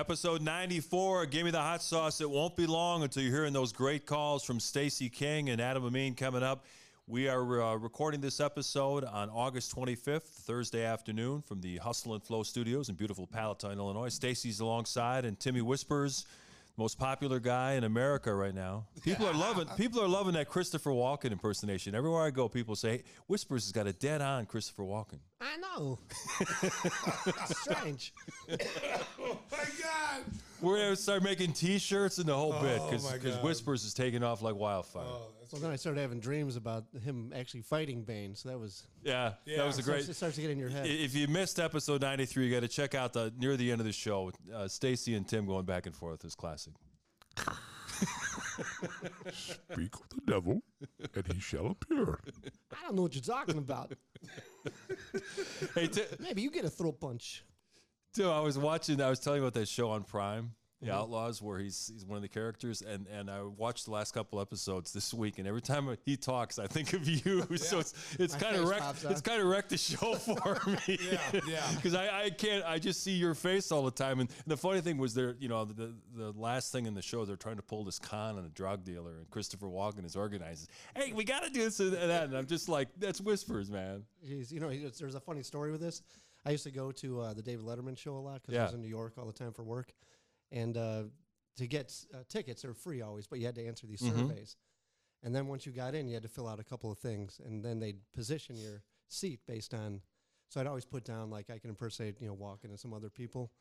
Episode 94, Give Me the Hot Sauce. It won't be long until you're hearing those great calls from Stacey King and Adam Amin coming up. We are uh, recording this episode on August 25th, Thursday afternoon, from the Hustle and Flow Studios in beautiful Palatine, Illinois. Stacey's alongside, and Timmy Whispers, most popular guy in America right now. People are loving. People are loving that Christopher Walken impersonation. Everywhere I go, people say hey, Whispers has got a dead-on Christopher Walken. I know. Strange. Oh my God! We're gonna start making T-shirts and the whole bit Oh, my because Whispers is taking off like wildfire. Oh, that's Well, then I started having dreams about him actually fighting Bane, so that was yeah, Yeah. that was a great. it starts to get in your head. If you missed episode 93, you got to check out the near the end of the show. Uh, Stacey and Tim going back and forth is classic. speak of the devil, and he shall appear. I don't know what you're talking about. Hey, Ti- Maybe you get a throat punch. Tim, I was watching. I was telling you about that show on Prime, The Mm-hmm. Outlaws, where he's he's one of the characters, and and I watched the last couple episodes this week, and every time he talks, I think of you. So it's it's kind of wrecked. It's kind of wrecked the show for me. Yeah, yeah. Because I, I can't. I just see your face all the time. And the funny thing was, there. You know, the the last thing in the show, they're trying to pull this con on a drug dealer, and Christopher Walken is organizing. Hey, we got to do this and that. And I'm just like, that's whispers, man. He's you know, he- there's a funny story with this. I used to go to uh, the David Letterman show a lot because I was in New York all the time for work, and uh, to get uh, tickets, they're free always, but you had to answer these Mhm. surveys. And then once you got in, you had to fill out a couple of things, and then they'd position your seat based on. So I'd always put down like I can impersonate, you know, Walken and some other people.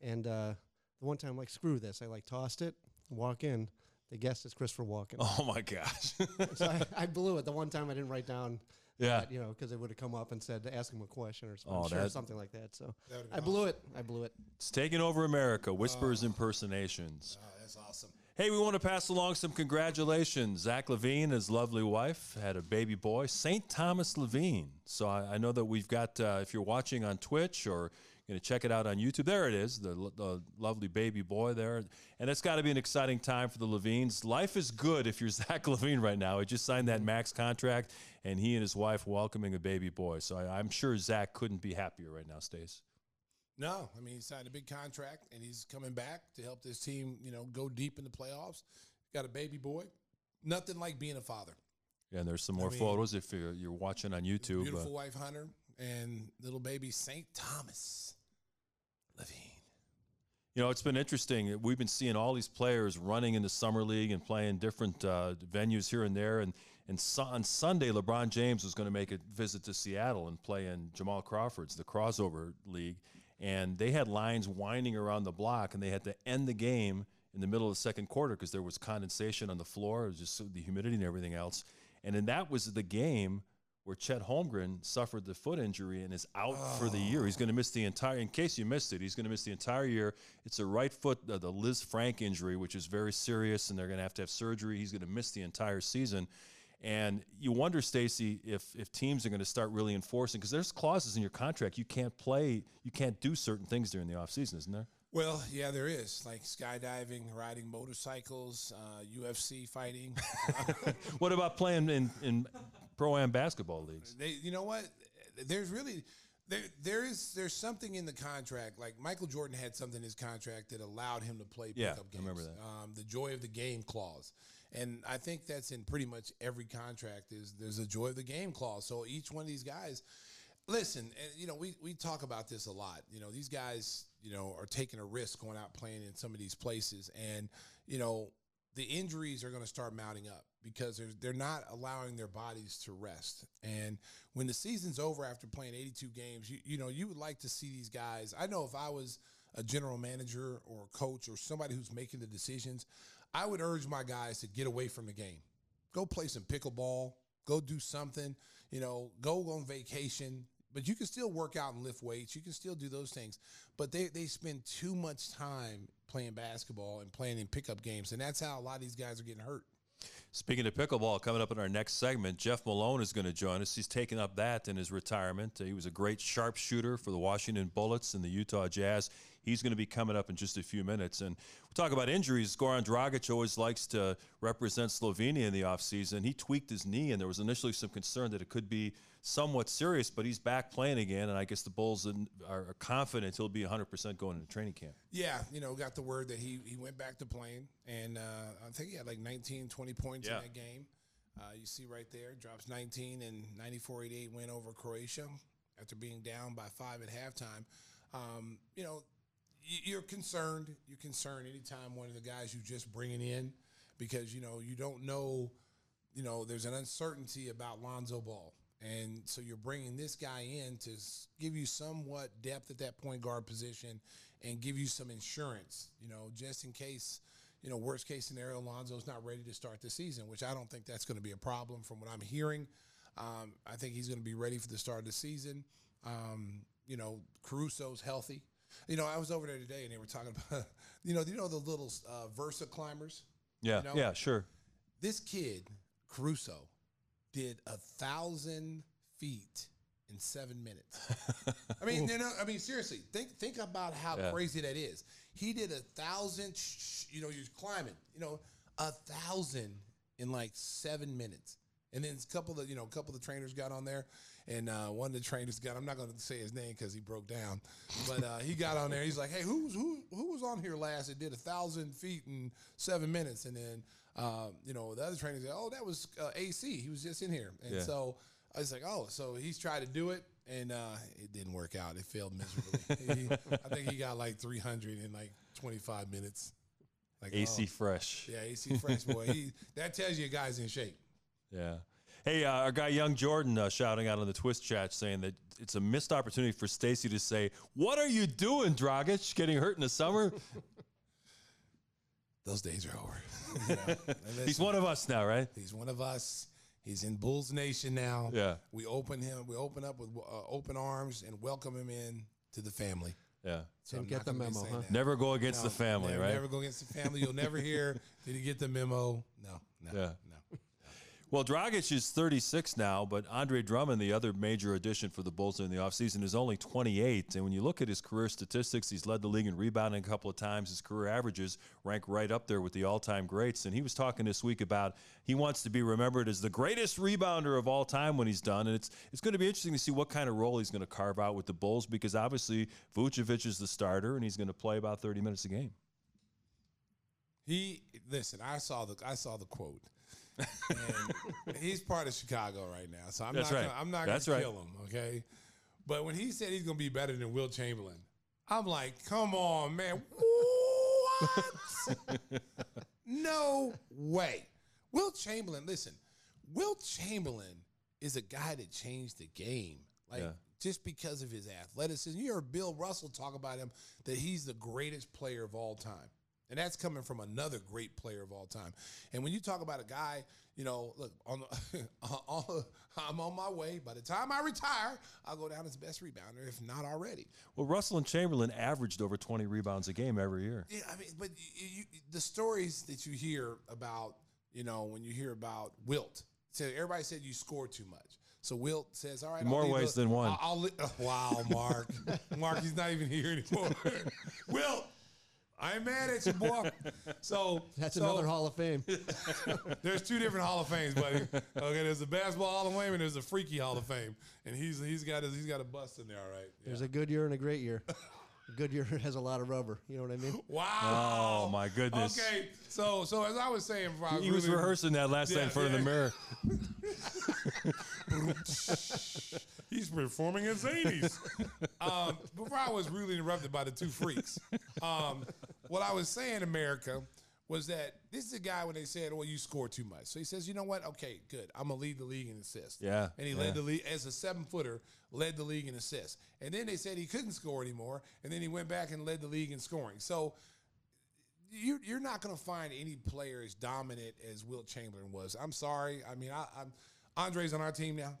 And uh, the one time, like, screw this, I like tossed it, walk in. They guessed it's Christopher Walken. Oh my gosh. So I, I blew it. The one time I didn't write down Yeah. that, you know, because they would have come up and said, ask him a question or something, Oh, sure, that- something like that. So That I been blew it. I blew it. It's taking over America. Whispers oh. impersonations. Oh, that's awesome. Hey, we want to pass along some congratulations. Zach LaVine, and his lovely wife, had a baby boy, St. Thomas LaVine. So I, I know that we've got, uh, if you're watching on Twitch or going to check it out on YouTube, there it is, the, the lovely baby boy there. And it's got to be an exciting time for the LaVines. Life is good if you're Zach LaVine right now. He just signed that max contract, and he and his wife welcoming a baby boy. So I, I'm sure Zach couldn't be happier right now, Stace. No, I mean he signed a big contract, and he's coming back to help this team, you know, go deep in the playoffs. Got a baby boy. Nothing like being a father. Yeah, And there's some more mean, photos if you're, you're watching on YouTube. Beautiful wife Hunter and little baby Saint Thomas LaVine. You know, it's been interesting. We've been seeing all these players running in the summer league and playing different uh, venues here and there. And and su- on Sunday, LeBron James was going to make a visit to Seattle and play in Jamal Crawford's the crossover league. And they had lines winding around the block, and they had to end the game in the middle of the second quarter because there was condensation on the floor, it was just the humidity and everything else. And then that was the game where Chet Holmgren suffered the foot injury and is out for the year. He's going to miss the entire. In case you missed it, he's going to miss the entire year. It's a right foot, uh, the Lisfranc injury, which is very serious, and they're going to have to have surgery. He's going to miss the entire season. And you wonder, Stacey, if if teams are going to start really enforcing because there's clauses in your contract you can't play, you can't do certain things during the offseason, isn't there? Well, yeah, there is like skydiving, riding motorcycles, uh, UFC fighting. What about playing in in pro am basketball leagues? they, you know what? There's really there there is there's something in the contract. Like Michael Jordan had something in his contract that allowed him to play Yeah, pickup I games. remember that. Um, the joy of the game clause. And I think that's in pretty much every contract is there's a joy of the game clause. So each one of these guys, listen, and you know, we, we talk about this a lot. You know, these guys, you know, are taking a risk going out playing in some of these places. And, you know, the injuries are going to start mounting up because they're, they're not allowing their bodies to rest. And when the season's over after playing 82 games, you, you know, you would like to see these guys. I know if I was a general manager or a coach or somebody who's making the decisions, I would urge my guys to get away from the game. Go play some pickleball, go do something, you know, go on vacation. But you can still work out and lift weights. You can still do those things. But they, they spend too much time playing basketball and playing in pickup games. And that's how a lot of these guys are getting hurt. Speaking of pickleball, coming up in our next segment, Jeff Malone is going to join us. He's taken up that in his retirement. He was a great sharpshooter for the Washington Bullets and the Utah Jazz. He's going to be coming up in just a few minutes. And we'll talk about injuries. Goran Dragic always likes to represent Slovenia in the offseason. He tweaked his knee, and there was initially some concern that it could be somewhat serious, but he's back playing again. And I guess the Bulls are are confident he'll be 100% going into training camp. Yeah, you know, got the word that he, he went back to playing. And uh, I think he had like 19, 20 points Yeah. in that game. Uh, you see right there, drops 19 and 94 88 win over Croatia after being down by five at halftime. Um, you know, you're concerned. You're concerned anytime one of the guys you just bringing in because, you know, you don't know, you know, there's an uncertainty about Lonzo Ball. And so you're bringing this guy in to give you somewhat depth at that point guard position and give you some insurance, you know, just in case, you know, worst case scenario, Lonzo's not ready to start the season, which I don't think that's going to be a problem from what I'm hearing. Um, I think he's going to be ready for the start of the season. Um, you know, Caruso's healthy. You know, I was over there today and they were talking about, you know, you know the little uh, Versa climbers. Yeah, You know? yeah, sure. This kid, Caruso, did a thousand feet in seven minutes. I mean, you know, I mean, seriously, think think about how Yeah. crazy that is. He did a thousand. You know, you're climbing. You know, a thousand in like seven minutes. And then a couple of you know, a couple of the trainers got on there, and uh, one of the trainers got. I'm not going to say his name because he broke down, but uh, he got on there. He's like, "Hey, who's who? Who was on here last that did a thousand feet in seven minutes?" And then, um, you know, the other trainer said, "Oh, that was uh, AC. He was just in here." And Yeah. so I was like, "Oh, so he's tried to do it, and uh, it didn't work out. It failed miserably. he, I think he got like 300 in like 25 minutes. Like AC oh. Fresh. Yeah, AC Fresh boy. He that tells you a guy's in shape. Yeah. Hey, uh, our guy Young Jordan uh, shouting out on the Twitch chat saying that it's a missed opportunity for Stacey to say, "What are you doing, Dragic? Getting hurt in the summer?" Those days are over. You know, He's one of us now, right? He's one of us. He's in Bulls Nation now. Yeah. We open him. We open up with uh, open arms and welcome him in to the family. Yeah. So Didn't get the memo, huh? that. Never go against No, the family, never, right? Never go against the family. You'll never hear. Did he get the memo? No. No. Yeah. Well, Dragic is 36 now, but Andre Drummond, the other major addition for the Bulls in the offseason, is only 28. And when you look at his career statistics, he's led the league in rebounding a couple of times. His career averages rank right up there with the all time greats. And he was talking this week about he wants to be remembered as the greatest rebounder of all time when he's done. And it's, it's going to be interesting to see what kind of role he's going to carve out with the Bulls because obviously Vucevic is the starter and he's going to play about 30 minutes a game. He listen. I saw the I saw the quote. And he's part of Chicago right now, so I'm That's not. right. Gonna, I'm not That's gonna right. kill him. Okay, but when he said he's gonna be better than Wilt Chamberlain, I'm like, come on, man. What? no way. Wilt Chamberlain. Listen, Wilt Chamberlain is a guy that changed the game. Like Yeah. just because of his athleticism. You heard Bill Russell talk about him that he's the greatest player of all time. And that's coming from another great player of all time. And when you talk about a guy, you know, look, on, the, on I'm on my way. By the time I retire, I'll go down as best rebounder, if not already. Well, Russell and Chamberlain averaged over 20 rebounds a game every year. Yeah, I mean, but you, you, the stories that you hear about, you know, when you hear about Wilt, so everybody said you scored too much. So Wilt says, "All right, more ways the- than one. I'll, I'll wow, Mark, Mark, he's not even here anymore. Wilt, I ain't mad at you, boy. So That's so another Hall of Fame. There's two different Hall of Fames, buddy. Okay, there's the basketball Hall of Fame and there's the freaky Hall of Fame, and he's he's got his, he's got a bust in there, all right. Yeah. There's a good year and a great year. A good year has a lot of rubber. You know what I mean? Wow. Oh, my goodness. Okay, so so as I was saying, before I He was rehearsing that last night Yeah, in front of the mirror. He's performing at Zanies. um, before I was really interrupted by the two freaks, um, what I was saying, America, was that this is a guy when they said, "Well, you scored too much." So he says, "You know what? Okay, good. I'm gonna lead the league in assists." Yeah, and he yeah. led the league as a seven footer, led the league in assists. And then they said he couldn't score anymore, and then he went back and led the league in scoring. So you, you're not going to find any player as dominant as Wilt Chamberlain was. I'm sorry. I mean, I, I'm Andre's on our team now,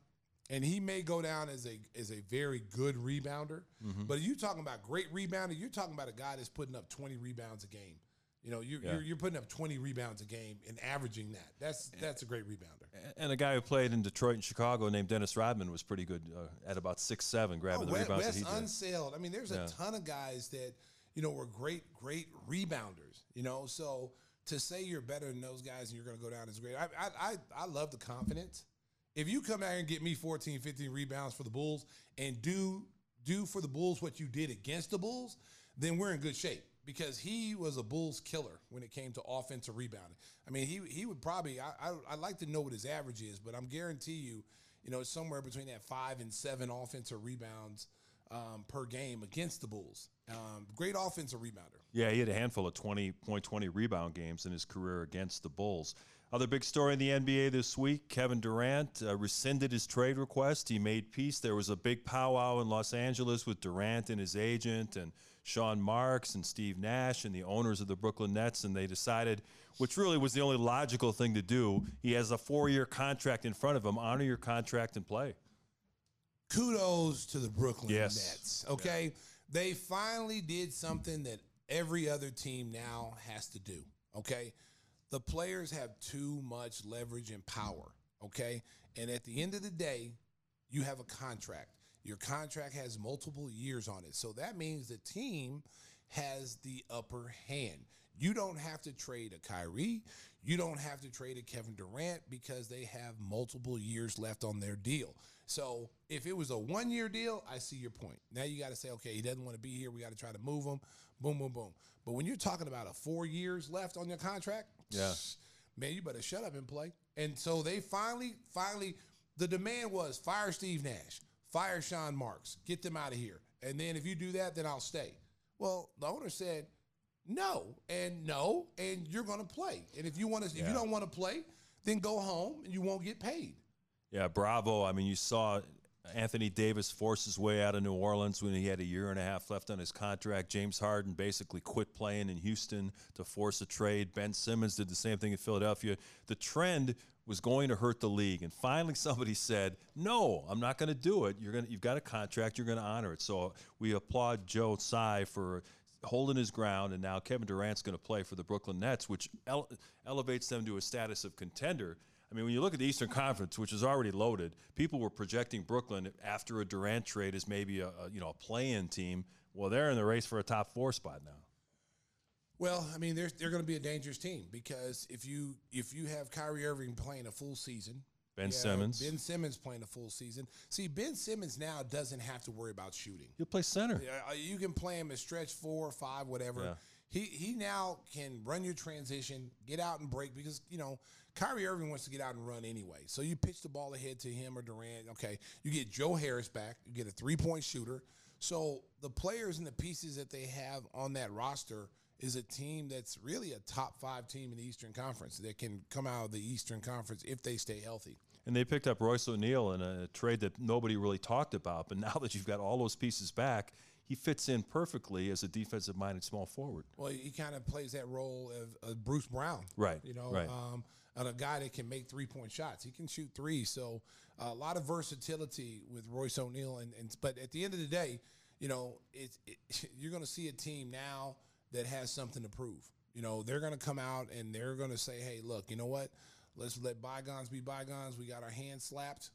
and he may go down as a as a very good rebounder. Mm-hmm. But you talking about great rebounder, you're talking about a guy that's putting up 20 rebounds a game. You know, you're, Yeah. you're, you're putting up 20 rebounds a game and averaging that. That's that's a great rebounder. And a guy who played in Detroit and Chicago named Dennis Rodman was pretty good uh, at about six seven, grabbing the Wes, rebounds Wes that he did. unsailed. I mean, there's Yeah. a ton of guys that you know were great, great rebounders. You know, so to say you're better than those guys and you're going to go down as great. I, I I I love the confidence. If you come out and get me 14, 15 rebounds for the Bulls and do do for the Bulls what you did against the Bulls, then we're in good shape because he was a Bulls killer when it came to offensive rebounding. I mean, he he would probably I I I'd like to know what his average is, but I'm guarantee you, you know, it's somewhere between that five and seven offensive rebounds um, per game against the Bulls. Um, great offensive rebounder. Yeah, he had a handful of 20 point 20 rebound games in his career against the Bulls. Other big story in the NBA this week Kevin Durant uh, rescinded his trade request. He made peace. There was a big powwow in Los Angeles with Durant and his agent, and Sean Marks and Steve Nash and the owners of the Brooklyn Nets. And they decided, which really was the only logical thing to do, he has a four year contract in front of him. Honor your contract and play. kudos to the Brooklyn Yes. Nets. Okay. They finally did something that every other team now has to do. Okay. The players have too much leverage and power. Okay. And at the end of the day, you have a contract. Your contract has multiple years on it. So that means the team has the upper hand. You don't have to trade a Kyrie. You don't have to trade a Kevin Durant because they have multiple years left on their deal. So if it was a one year deal, I see your point. Now you got to say, okay, he doesn't want to be here. We got to try to move him. Boom, boom, boom. But when you're talking about a four years left on your contract, Yeah. man, you better shut up and play. And so they finally, finally, the demand was fire Steve Nash, fire Sean Marks, get them out of here. And then if you do that, then I'll stay. Well, the owner said no and no, and you're going to play. And if you want to, if you don't want to play, then go home and you won't get paid. Yeah, bravo. I mean, you saw Anthony Davis forced his way out of New Orleans when he had a year and a half left on his contract. James Harden basically quit playing in Houston to force a trade. Ben Simmons did the same thing in Philadelphia. The trend was going to hurt the league, and finally somebody said, "No, I'm not going to do it. You're going to, you've got a contract. You're going to honor it." So uh, we applaud Joe Tsai for holding his ground, and now Kevin Durant's going to play for the Brooklyn Nets, which ele- elevates them to a status of contender. I mean, when you look at the Eastern Conference, which is already loaded, people were projecting Brooklyn after a Durant trade as maybe a, a you know a play-in team. Well, they're in the race for a top four spot now. Well, I mean, they're they're going to be a dangerous team because if you if you have Kyrie Irving playing a full season, Ben Simmons, Ben Simmons playing a full season. See, Ben Simmons now doesn't have to worry about shooting. he'll play center. Yeah, uh, you can play him as stretch four, or five, whatever. Yeah. He he now can run your transition, get out and break because you know Kyrie Irving wants to get out and run anyway. So you pitch the ball ahead to him or Durant. Okay, you get Joe Harris back. You get a three point shooter. So the players and the pieces that they have on that roster is a team that's really a top five team in the Eastern Conference that can come out of the Eastern Conference if they stay healthy. And they picked up Royce O'Neale in a trade that nobody really talked about. But now that you've got all those pieces back, he fits in perfectly as a defensive minded small forward. Well, he kind of plays that role of, of Bruce Brown, Right, You know, right. um, and a guy that can make three point shots. He can shoot three, so uh, a lot of versatility with Royce O'Neale. And, and but at the end of the day, you know, it's it, you're going to see a team now that has something to prove. You know, they're going to come out and they're going to say, "Hey, look, you know what? Let's let bygones be bygones. We got our hands slapped."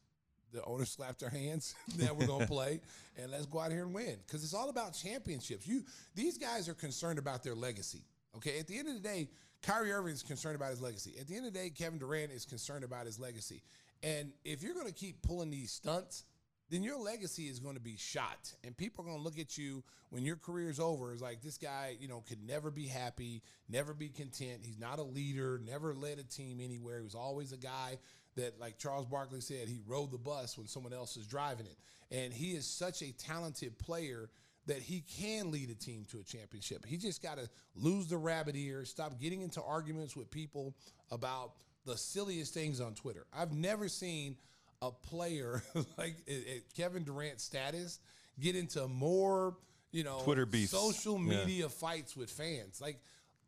The owner slapped their hands. now we're gonna play, and let's go out here and win because it's all about championships. You these guys are concerned about their legacy. Okay, at the end of the day, Kyrie Irving is concerned about his legacy. At the end of the day, Kevin Durant is concerned about his legacy. And if you're gonna keep pulling these stunts, then your legacy is going to be shot, and people are going to look at you when your career is over. It's like this guy, you know, could never be happy, never be content. He's not a leader, never led a team anywhere. He was always a guy that, like Charles Barkley said, he rode the bus when someone else is driving it. And he is such a talented player that he can lead a team to a championship. He just got to lose the rabbit ear, stop getting into arguments with people about the silliest things on Twitter. I've never seen a player like at, at Kevin Durant's status get into more, you know, Twitter beefs. social Yeah. media fights with fans. Like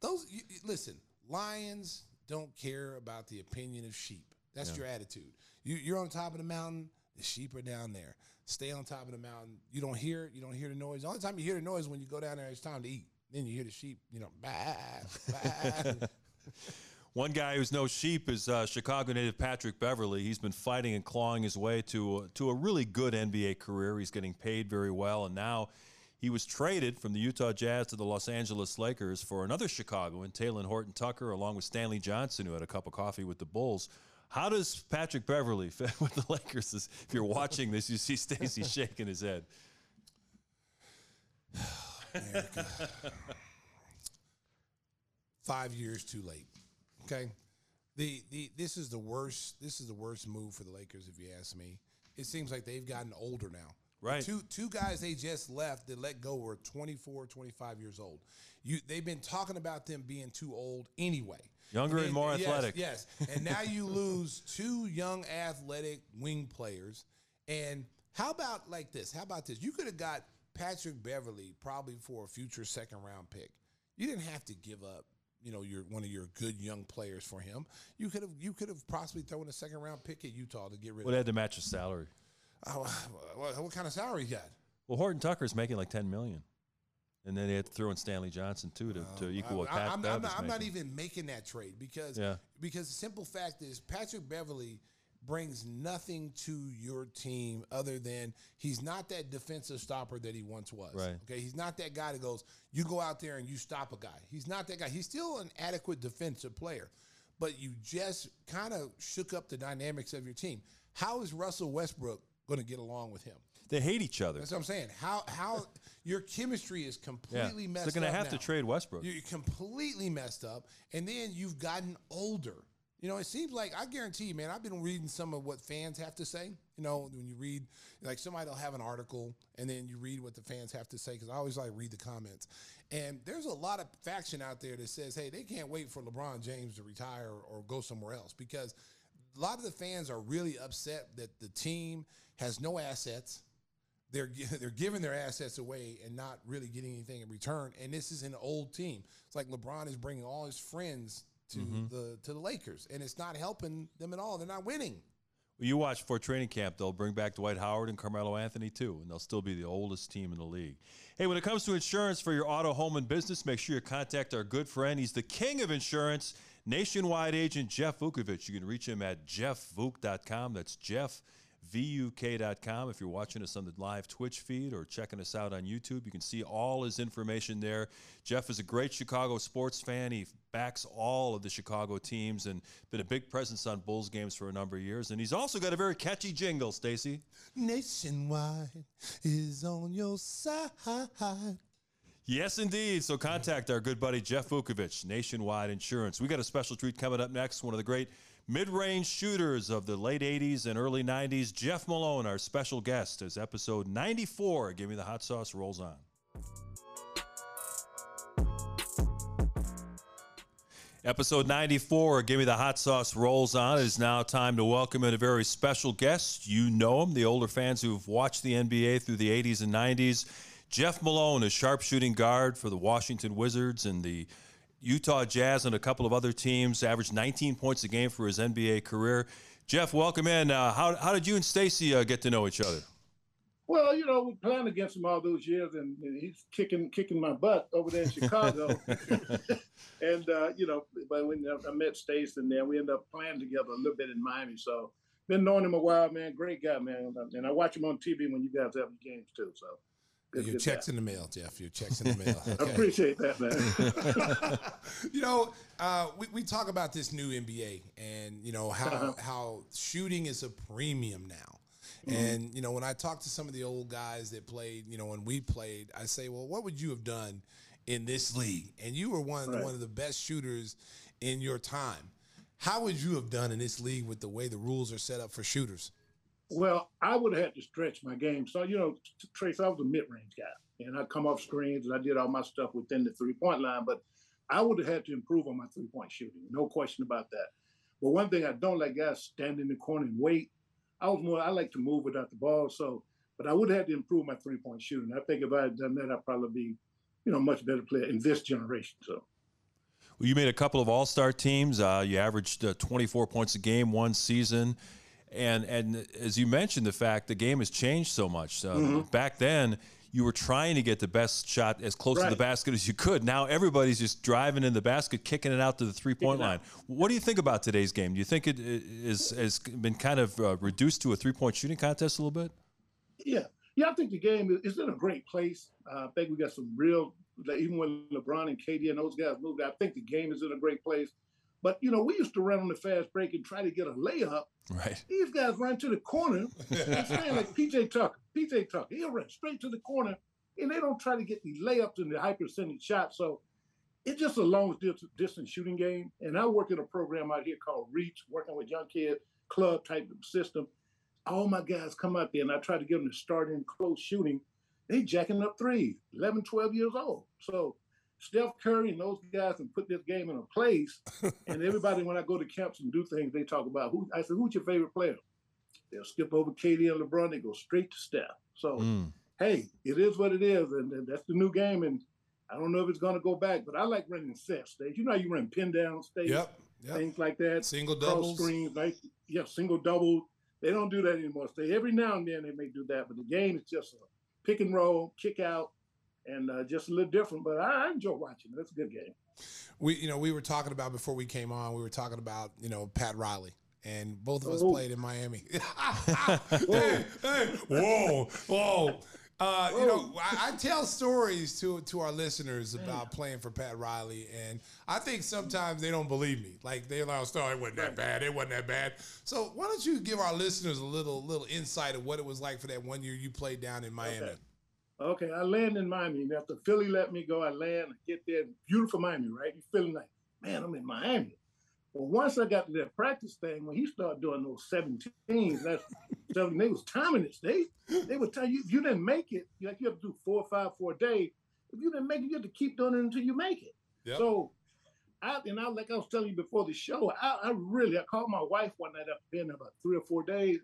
those, you- listen, lions don't care about the opinion of sheep. That's your attitude. You, you're on top of the mountain. The sheep are down there. Stay on top of the mountain. You don't hear it. You don't hear the noise. The only time you hear the noise is when you go down there. It's time to eat. Then you hear the sheep. You know, bah, bah. One guy who's no sheep is uh, Chicago native Patrick Beverley. He's been fighting and clawing his way to to a really good NBA career. He's getting paid very well, and now he was traded from the Utah Jazz to the Los Angeles Lakers for another Chicagoan, Talen Horton Tucker, along with Stanley Johnson, who had a cup of coffee with the Bulls. How does Patrick Beverley fit with the Lakers? If you're watching this, you see Stacey shaking his head. five years too late. Okay, the the this is the worst. This is the worst move for the Lakers, if you ask me. It seems like they've gotten older now. Right. two two guys they just left that let go were 24, 25 years old. You they've been talking about them being too old anyway. Younger and more yes, athletic. Yes, and now you lose two young athletic wing players. And how about like this? How about this? You could have got Patrick Beverley probably for a future second round pick. You didn't have to give up, you know, your one of your good young players for him. You could have you could have possibly thrown a second round pick at Utah to get rid Well, they had to match his salary. Oh, what, what kind of salary he got? Well, Horton Tucker's making like ten million, and then they had to throw in Stanley Johnson too to, to equal what I- Pat I'm, I'm not, I'm not even making that trade because Yeah. because the simple fact is Patrick Beverley brings nothing to your team other than he's not that defensive stopper that he once was. Right. Okay. He's not that guy that goes, you go out there and you stop a guy. He's not that guy. He's still an adequate defensive player, but you just kind of shook up the dynamics of your team. How is Russell Westbrook going to get along with him? They hate each other. That's what I'm saying. How how your chemistry is Yeah, completely so messed they're going to have to trade Westbrook. You're completely messed up, and then you've gotten older. You know, it seems like I guarantee you, man. I've been reading some of what fans have to say. You know, when you read, like somebody will have an article, and then you read what the fans have to say. Because I always like read the comments, and there's a lot of faction out there that says, hey, they can't wait for LeBron James to retire or go somewhere else because a lot of the fans are really upset that the team has no assets they're they're giving their assets away and not really getting anything in return. And this is an old team. It's like LeBron is bringing all his friends to mm-hmm. the to the Lakers, and it's not helping them at all. They're not winning. Well, you watch for training camp, they'll bring back Dwight Howard and Carmelo Anthony too, and they'll still be the oldest team in the league. Hey, when it comes to insurance for your auto, home, and business, make sure you contact our good friend. He's the king of insurance, nationwide agent Jeff Vukovic. You can reach him at jeffvuk.com. That's Jeff. VUK.com. If you're watching us on the live Twitch feed or checking us out on YouTube, you can see all his information there. Jeff is a great Chicago sports fan. He backs all of the Chicago teams and been a big presence on Bulls games for a number of years. And he's also got a very catchy jingle, Stacey. Nationwide is on your side. Yes, indeed. So contact our good buddy Jeff Vukovic, Nationwide Insurance. We got a special treat coming up next. One of the great mid-range shooters of the late 80s and early 90s, Jeff Malone, our special guest, as episode 94, Give Me the Hot Sauce, rolls on. Episode 94, Give Me the Hot Sauce rolls on. It is now time to welcome in a very special guest. You know him, the older fans who've watched the NBA through the 80s and 90s. Jeff Malone, a sharpshooting guard for the Washington Wizards and the Utah Jazz and a couple of other teams, averaged 19 points a game for his NBA career. Jeff, welcome in. Uh, how, how did you and Stacey uh, get to know each other? Well, you know, we playing against him all those years, and, and he's kicking kicking my butt over there in Chicago. and uh, you know, but when I met Stacey, and then we ended up playing together a little bit in Miami. So been knowing him a while, man. Great guy, man. And I watch him on TV when you guys have games too. So. Your checks in the mail, Jeff. Your checks in the mail. Okay. I appreciate that, man. you know, uh, we, we talk about this new NBA and you know how uh-huh. how shooting is a premium now. Mm-hmm. And you know, when I talk to some of the old guys that played, you know, when we played, I say, "Well, what would you have done in this league?" And you were one right. one of the best shooters in your time. How would you have done in this league with the way the rules are set up for shooters? Well, I would have had to stretch my game. So, you know, Trace, I was a mid-range guy, and I come off screens and I did all my stuff within the three-point line. But I would have had to improve on my three-point shooting, no question about that. But one thing I don't like guys stand in the corner and wait I was more I like to move without the ball. So, but I would have had to improve my three point shooting. I think if I had done that, I'd probably be, you know, much better player in this generation. So. Well, you made a couple of All Star teams. Uh, you averaged uh, 24 points a game one season, and and as you mentioned, the fact the game has changed so much. Uh, mm-hmm. Back then, you were trying to get the best shot as close right. to the basket as you could. Now everybody's just driving in the basket, kicking it out to the three point line. What do you think about today's game? Do you think it is has been kind of uh, reduced to a three point shooting contest a little bit? Yeah, yeah, I think the game is in a great place. Uh, I think we got some real, even when LeBron and KD and those guys moved, I think the game is in a great place. But you know, we used to run on the fast break and try to get a layup. Right. These guys run to the corner and stand like PJ Tucker. PJ Tucker, he'll run straight to the corner, and they don't try to get the layups and the high percentage shots. So it's just a long distance shooting game. And I work in a program out here called Reach, working with young kids, club type of system. All my guys come out there, and I try to get them to start in close shooting. They jacking up threes, 11, 12 years old. So Steph Curry and those guys can put this game in a place. and everybody, when I go to camps and do things, they talk about who. I said, "Who's your favorite player?" They'll skip over KD and LeBron. They go straight to Steph. So, mm. hey, it is what it is, and, and, that's the new game. And I don't know if it's going to go back, but I like running set stage. You know, you run pin down stage, yep, yep. things like that. Single doubles, screens, like yeah, single double. They don't do that anymore. Stay every now and then they may do that, but the game is just a pick and roll, kick out, and uh, just a little different. But I, I enjoy watching it. It's a good game. We, you know, we were talking about before we came on. We were talking about, you know, Pat Riley, and both of us oh. played in Miami. hey, hey, whoa, whoa. Uh, you know, I, I, tell stories to to our listeners about playing for Pat Riley, and I think sometimes they don't believe me. Like they're like, "Oh, it wasn't that bad. It wasn't that bad." So why don't you give our listeners a little little insight of what it was like for that one year you played down in Miami? Okay. Okay, I land in Miami. And after Philly let me go, I land, I get there, beautiful Miami, right? You feeling like, man, I'm in Miami. Well, once I got to that practice thing, when he started doing those 17s, that's seven, they was timing it. They they would tell you if you didn't make it, like you have to do four or five for a day. If you didn't make it, you have to keep doing it until you make it. Yep. So I and I like I was telling you before the show, I, I really I called my wife one night after being about three or four days.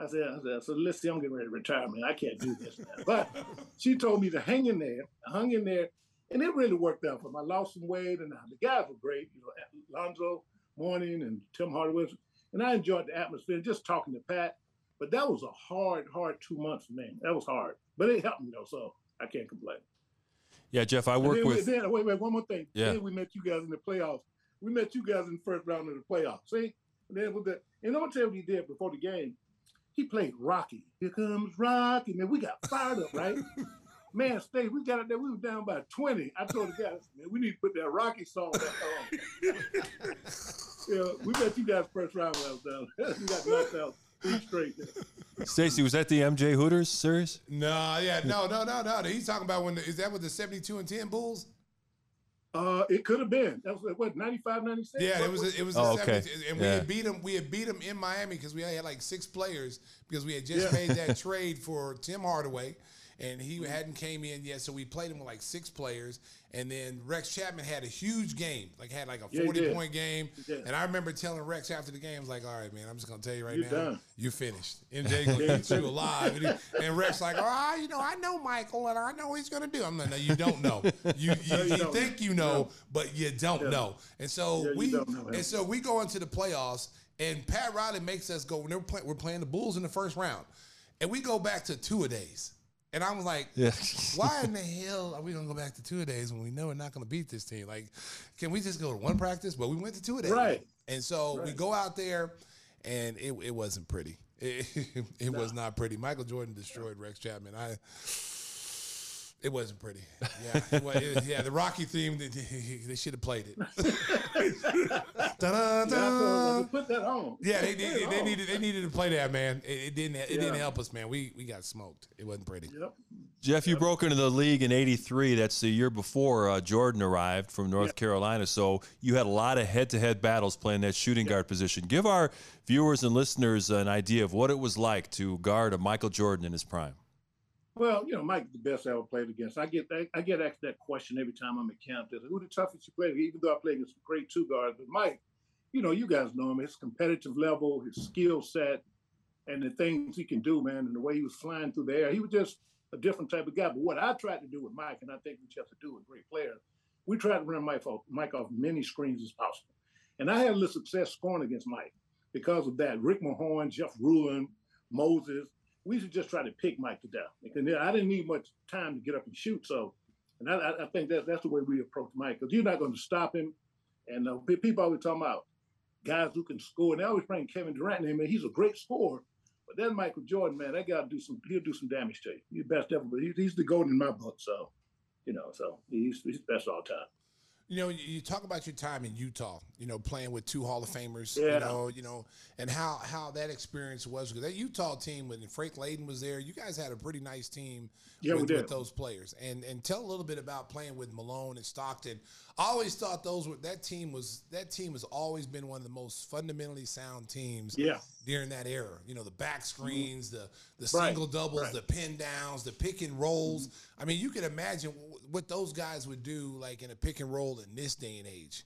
I said, I said, so listen, I'm getting ready to retire, man. I can't do this now. But she told me to hang in there. I hung in there, and it really worked out for me. I lost some weight, and the guys were great. You know, Lonzo Mourning and Tim Hardaway, and I enjoyed the atmosphere, just talking to Pat. But that was a hard, hard two months man. That was hard, but it helped me though, so I can't complain. Yeah, Jeff, I work with. Then, wait, wait, one more thing. Yeah, then we met you guys in the playoffs. We met you guys in the first round of the playoffs. See, and then with the, and I'm gonna tell you what he did before the game he played Rocky. Here comes Rocky. Man, we got fired up, right? man, stay. We got it there. We were down by 20. I told the guys, man, we need to put that Rocky song back on. yeah, we bet you guys first round when I was down. we got knocked out three straight there. Stacey, was that the MJ Hooters series? No, yeah, no, no, no, no. He's talking about when the, is that with the 72 and 10 Bulls? Uh, it could have been. That was what 95, 96? Yeah, it was. A, it was. Oh, okay. And we yeah. had beat them. We had beat them in Miami because we had like six players because we had just yeah. made that trade for Tim Hardaway, and he hadn't came in yet. So we played him with like six players, and then Rex Chapman had a huge game, like had like a Yeah, forty point game. And I remember telling Rex after the game, I was like, "All right, man, I'm just gonna tell you right You now, done. you finished. MJ gonna eat you alive." And, he, and Rex like, "Oh, you know, I know Michael, and I know what he's gonna do." I'm like, "No, you don't know. You you, No, you you think you know, No. but you don't Yeah. know." And so we and so we go into the playoffs, and Pat Riley makes us go. When we're, play, we're playing the Bulls in the first round, and we go back to two a days. And I'm like, Yeah. why in the hell are we gonna go back to two a days when we know we're not gonna beat this team? Like, can we just go to one practice? But we went to two a days, Right. And so we go out there, and it, it wasn't pretty. It, it was not pretty. Michael Jordan destroyed Rex Chapman. I. It wasn't pretty. Yeah, it wa- it- yeah. The Rocky theme, they, they should have played it. Yeah, Da-da-da. put that on. Yeah, they, they, they needed they needed to play that man. It, it didn't it didn't help us, man. We we got smoked. It wasn't pretty. Yep. Jeff, you broke into the league in '83. That's the year before uh, Jordan arrived from North Carolina. So you had a lot of head-to-head battles playing that shooting guard position. Give our viewers and listeners an idea of what it was like to guard a Michael Jordan in his prime. Well, you know, Mike's the best I ever played against. I get I, I get asked that question every time I'm at camp. Who the toughest you played? Even though I played against some great two guards, but Mike, you know, you guys know him. His competitive level, his skill set, and the things he can do, man, and the way he was flying through the air. He was just a different type of guy. But what I tried to do with Mike, and I think we just have to do with great players, we tried to run Mike off, Mike off many screens as possible. And I had a little success scoring against Mike because of that. Rick Mahorn, Jeff Ruland, Moses, we to just try to pick Mike to death. Because I didn't need much time to get up and shoot. So, and I, I- think that that's the way we approach Mike because you're not going to stop him. And uh, people always talking about guys who can score. And they always bring Kevin Durant in. Man, he's a great scorer. But that Michael Jordan, man, that guy do some. He'll do some damage to you. He's the best ever. But he, he's the golden in my book. So, you know, so he's he's the best all time. You know, you, talk about your time in Utah. You know, playing with two Hall of Famers. Yeah. You know, you know, and how how that experience was because that Utah team when Frank Layden was there, you guys had a pretty nice team. Yeah, we did. with those players. And and tell a little bit about playing with Malone and Stockton. I always thought those were that team was that team has always been one of the most fundamentally sound teams. Yeah. During that era. You know, the back screens, the the Right, single doubles, right. the pin downs, the pick and rolls. I mean, you can imagine what those guys would do like in a pick and roll in this day and age.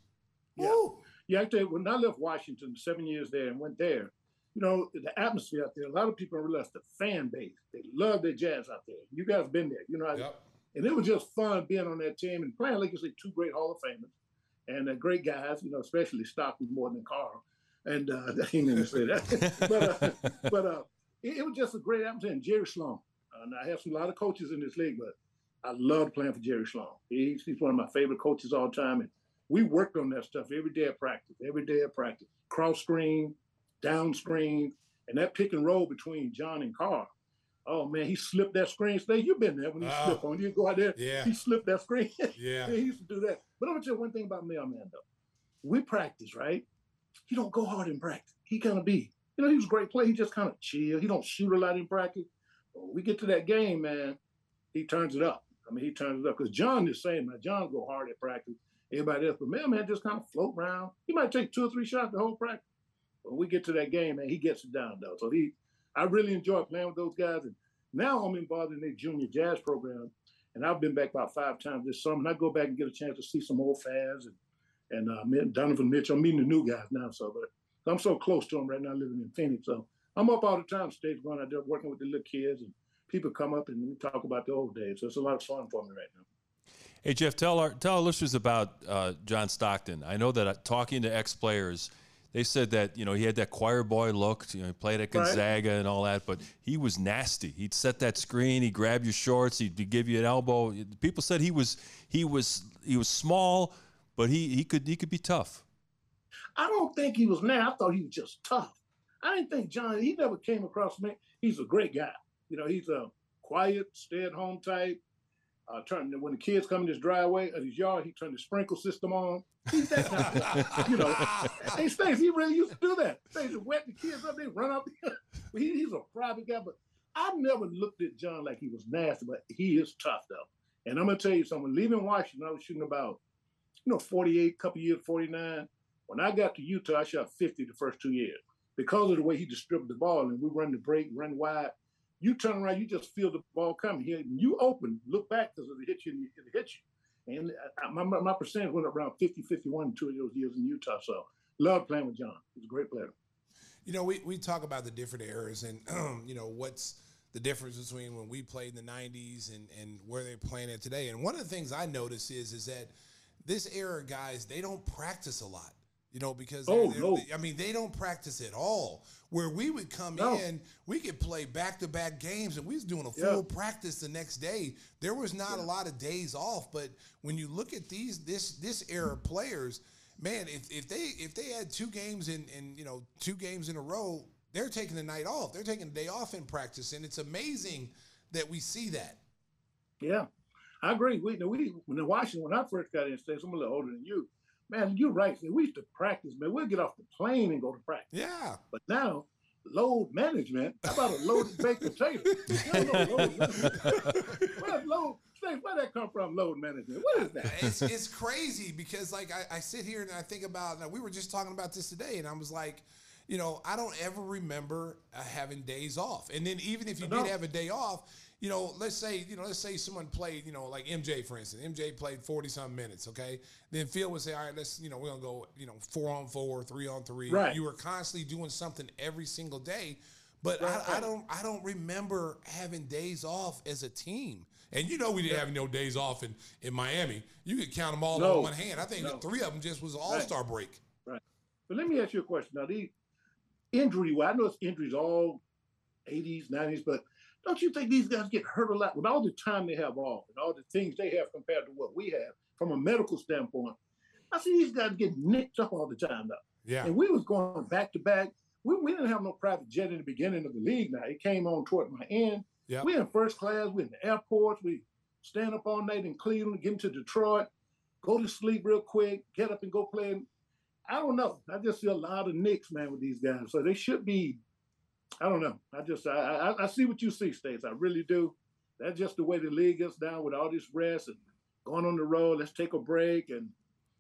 Yeah. Woo! Yeah, I tell you, when I left Washington seven years there and went there, you know, the atmosphere out there, a lot of people don't realize the fan base. They love their jazz out there. You guys been there, you know, Yep. and it was just fun being on that team and playing, like you say, two great Hall of Famers and uh, great guys, you know, especially Stockton more than Karl. And uh, he didn't even say that. but uh, but uh, it, it was just a great atmosphere. And Jerry Sloan, and I have some, a lot of coaches in this league, but I loved playing for Jerry Sloan. He's, he's one of my favorite coaches all time. And we worked on that stuff every day at practice, every day at practice. Cross screen, down screen, and that pick and roll between John and Karl. Oh man, he slipped that screen. Stay, you've been there when he Oh. slipped on you. Go out there, Yeah. he slipped that screen. Yeah. he used to do that. But I'm gonna tell you one thing about Mailman though. We practice, right? He don't go hard in practice. He kind of be, you know, he was a great player. He just kind of chill. He don't shoot a lot in practice. When we get to that game, man, he turns it up. I mean, he turns it up because John is saying, man, John go hard at practice. Everybody else, but Mailman just kind of float around. He might take two or three shots the whole practice. But when we get to that game, man, he gets it down though. So he, I really enjoy playing with those guys. And now I'm involved in their junior jazz program, and I've been back about five times this summer. And I go back and get a chance to see some old fans and and uh, Donovan Mitchell. I'm meeting the new guys now, so but I'm so close to them right now, living in Phoenix. So I'm up all the time, stage going out there working with the little kids, and people come up and we talk about the old days. So it's a lot of fun for me right now. Hey Jeff, tell our tell our listeners about uh, John Stockton. I know that uh, talking to ex players, they said that you know he had that choir boy look. You know, he played at Right. Gonzaga and all that, but he was nasty. He'd set that screen. He'd grab your shorts. He'd give you an elbow. People said he was he was he was small, but he he could he could be tough. I don't think he was now. I thought he was just tough. I didn't think John. He never came across me. He's a great guy. You know, he's a quiet, stay-at-home type. Uh, turn when the kids come in his driveway at his yard, he turned the sprinkle system on. He's that kind of guy. you know. Hey, Stace, he really used to do that. Stace wet the kids up, they run up. He, he's a private guy. But I never looked at John like he was nasty, but he is tough though. And I'm gonna tell you something. Leaving Washington, I was shooting about, you know, 48, couple years, 49. When I got to Utah, I shot 50 the first two years because of the way he distributed the ball, and we run the break, run wide. you turn around, you just feel the ball coming. Here, you open, look back because it hit you, it hit you. And my, my percentage went around 50, 51 in two of those years in Utah. So love playing with John. He's a great player. You know, we, we talk about the different eras and, you know, what's the difference between when we played in the 90s and, and where they're playing it today. And one of the things I notice is, is that this era guys, they don't practice a lot you know, because oh, they're, no. I mean, they don't practice at all. Where we would come no. in, we could play back to back games, and we was doing a full yeah. practice the next day. There was not yeah. a lot of days off, but when you look at these this this era players, man, if, if they if they had two games in in you know two games in a row, they're taking the night off. They're taking the day off in practice, and it's amazing that we see that. Yeah, I agree. We we when in Washington when I first got in states, I'm a little older than you man, you're right. We used to practice, man. We'll get off the plane and go to practice. Yeah. But now, load management. How about a loaded baked potato? load Where's load? Where that come from? Load management. What is that? It's, it's crazy because like I, I sit here and I think about. Now we were just talking about this today, and I was like, you know, I don't ever remember uh, having days off. And then even if you did have a day off, you know, let's say, you know, let's say someone played, you know, like MJ, for instance. MJ played 40 some minutes, okay? Then Phil would say, all right, let's, you know, we're going to go, you know, four on four, three on three. Right. You were constantly doing something every single day. But right, I, right. I, don't I don't remember having days off as a team. And you know we didn't yeah. have no days off in, in Miami. You could count them all no. on one hand. I think no. three of them just was all-star right. break. Right. But let me ask you a question. Now, the injury, well, I know it's injuries all 80s, 90s, but don't you think these guys get hurt a lot with all the time they have off and all the things they have compared to what we have from a medical standpoint? I see these guys getting nicked up all the time now. Yeah. And we was going back to back. We, we didn't have no private jet in the beginning of the league now. It came on toward my end. Yeah. We in first class, we in the airports, we stand up all night in Cleveland, get into Detroit, go to sleep real quick, get up and go play. I don't know. I just see a lot of nicks, man, with these guys. So they should be I don't know. I just I, I, I see what you see, Stace. I really do. That's just the way the league gets down with all this rest and going on the road. Let's take a break and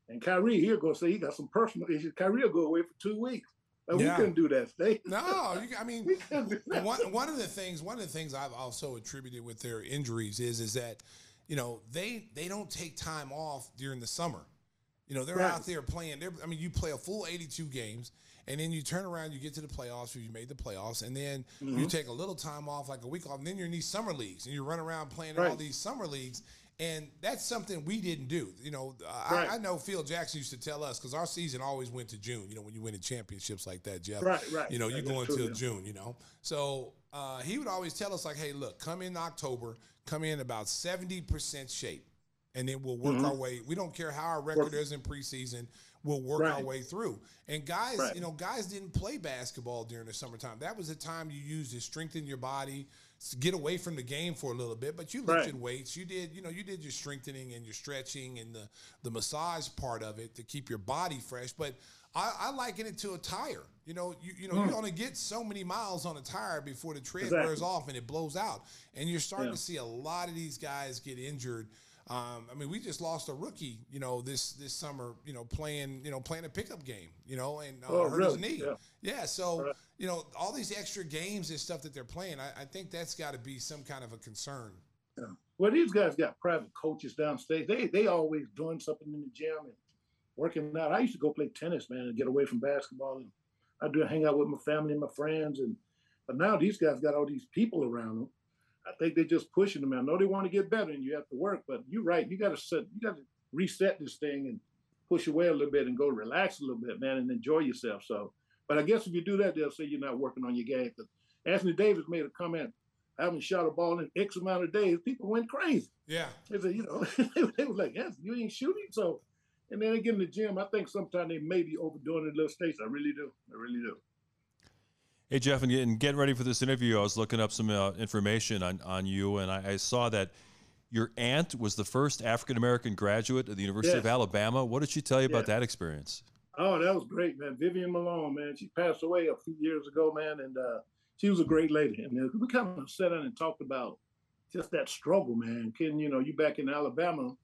and Kyrie here go say he got some personal issues. Kyrie will go away for two weeks. Like, Yeah. We couldn't do that, State. No, you, I mean, we couldn't do that. one one of the things one of the things I've also attributed with their injuries is is that you know they they don't take time off during the summer. You know they're Right. out there playing. They're, I mean, you play a full 82 games, and then you turn around, you get to the playoffs, you made the playoffs, and then Mm-hmm. you take a little time off, like a week off, and then you're in these summer leagues, and you run around playing in all Right. these summer leagues. And that's something we didn't do. You know, Right. I, I know Phil Jackson used to tell us because our season always went to June. You know, when you win in championships like that, Jeff. Right, right. You know, you go until. June. You know, so uh, he would always tell us like, "Hey, look, come in October, come in about seventy percent shape, and then we'll Mm-hmm. work our way. We don't care how our record is in preseason. We'll work our way through." And guys, Right. you know, guys didn't play basketball during the summertime. That was the time you used to strengthen your body, get away from the game for a little bit. But you lifted Right. weights. You did, you know, you did your strengthening and your stretching and the the massage part of it to keep your body fresh. But I, I liken it to a tire. You know, you you know, you mm. only get so many miles on a tire before the tread Exactly. wears off and it blows out. And you're starting Yeah. to see a lot of these guys get injured. Um, I mean, we just lost a rookie, you know, this this summer, you know, playing, you know, playing a pickup game, you know, and uh, Oh, hurt his knee. Yeah. Yeah, so Right. you know, all these extra games and stuff that they're playing, I, I think that's got to be some kind of a concern. Yeah. Well, these guys got private coaches downstate. They they always doing something in the gym and working out. I used to go play tennis, man, and get away from basketball. And I do hang out with my family and my friends. And but now these guys got all these people around them. I think they're just pushing them. I know they want to get better, and you have to work. But you're right. You got to set. You got to reset this thing and push away a little bit and go relax a little bit, man, and enjoy yourself. So, but I guess if you do that, they'll say you're not working on your game. 'Cause Anthony Davis made a comment. I haven't shot a ball in X amount of days. People went crazy. Yeah, They said, you know, they was like, yes, you ain't shooting. So, and then they get in the gym. I think sometimes they may be overdoing it in little states. I really do. I really do. Hey Jeff, and getting, getting ready for this interview, I was looking up some uh, information on, on you, and I, I saw that your aunt was the first African American graduate of the University of Alabama. What did she tell you about that experience? Oh, that was great, man. Vivian Malone, man. She passed away a few years ago, man, and uh, she was a great lady. And uh, we kind of sat down and talked about just that struggle, man. Can you know you back in Alabama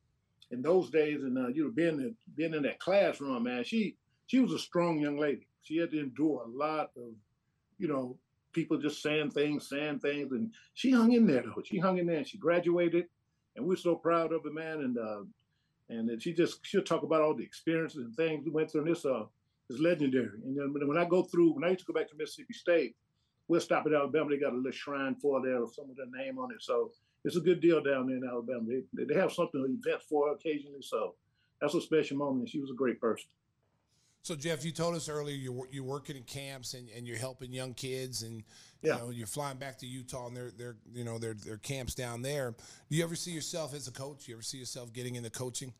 in those days, and uh, you know being in, being in that classroom, man. She she was a strong young lady. She had to endure a lot of, you know, people just saying things, saying things, and she hung in there though. She hung in there and she graduated, and we're so proud of her, man. And uh, and she just she'll talk about all the experiences and things we went through. And this uh is legendary. And then when I go through, when I used to go back to Mississippi State, we'll stop at Alabama. They got a little shrine for there or some of their name on it. So it's a good deal down there in Alabama. They, they have something event for occasionally. So that's a special moment. And she was a great person. So Jeff, you told us earlier you're you're working in camps and, and you're helping young kids and Yeah. you know you're flying back to Utah and they're they're you know their their camps down there. Do you ever see yourself as a coach? Do You ever see yourself getting into coaching?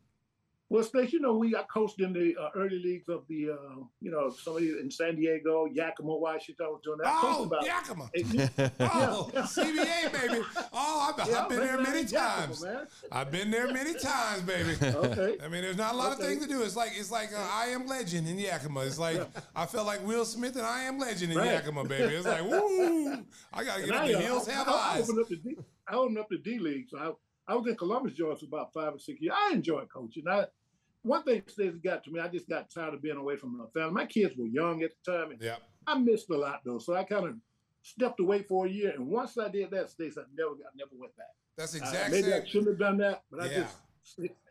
Well, Stace, you know, we got coached in the uh, early leagues of the, uh, you know, somebody in San Diego, Yakima, Washington. I was doing that. I Oh, about Yakima. Oh, yeah. CBA baby. Oh, I've, Yeah, I've been there many times. man. I've been there many times, baby. Okay. I mean, there's not a lot of things to do. It's like it's like uh, I am legend in Yakima. It's like I felt like Will Smith and I am legend in Right. Yakima, baby. It's like woo! I gotta get And up I, the uh, hills, I, have I, I eyes. opened up the D, I opened up the D League. So I, I was in Columbus, Georgia for about five or six years. I enjoyed coaching. I, one thing that got to me, I just got tired of being away from my family. My kids were young at the time, and Yeah. I missed a lot though. So I kind of stepped away for a year. And once I did that, Stace, I never got, never went back. That's Uh, exact maybe I shouldn't have done that, but I Yeah. just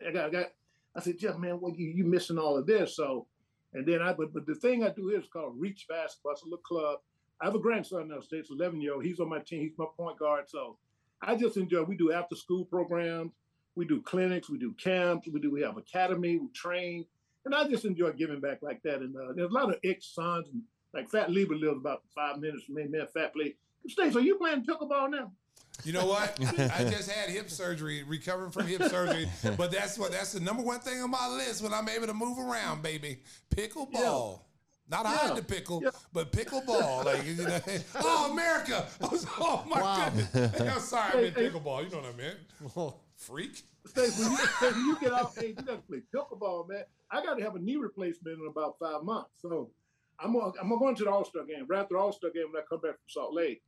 I got, I got I said, Jeff, man, what you you missing all of this? So, and then I but but the thing I do here is called Reach Basketball. It's a little club. I have a grandson now, Stace, 11 year old. He's on my team. He's my point guard. So I just enjoy. We do after school programs. We do clinics. We do camps. We do. We have academy. We train, and I just enjoy giving back like that. And uh, there's a lot of ex Suns and like Fat Lever lives about five minutes from me. Man, Fat play. Stace, are you playing pickleball now? You know what? I just had hip surgery, recovering from hip surgery. But that's what that's the number one thing on my list when I'm able to move around, baby. Pickleball. Not hide Yeah. the pickle, Yeah. but pickleball. Like you know, oh America! Oh my Wow. goodness! I'm sorry, I Hey, meant pickleball. You know what I meant? Freak. Stace, when you, Stace, when you get out, hey, you got to play pickleball, man. I got to have a knee replacement in about five months. So I'm gonna, I'm going to the All Star game. Right after the All Star game, when I come back from Salt Lake,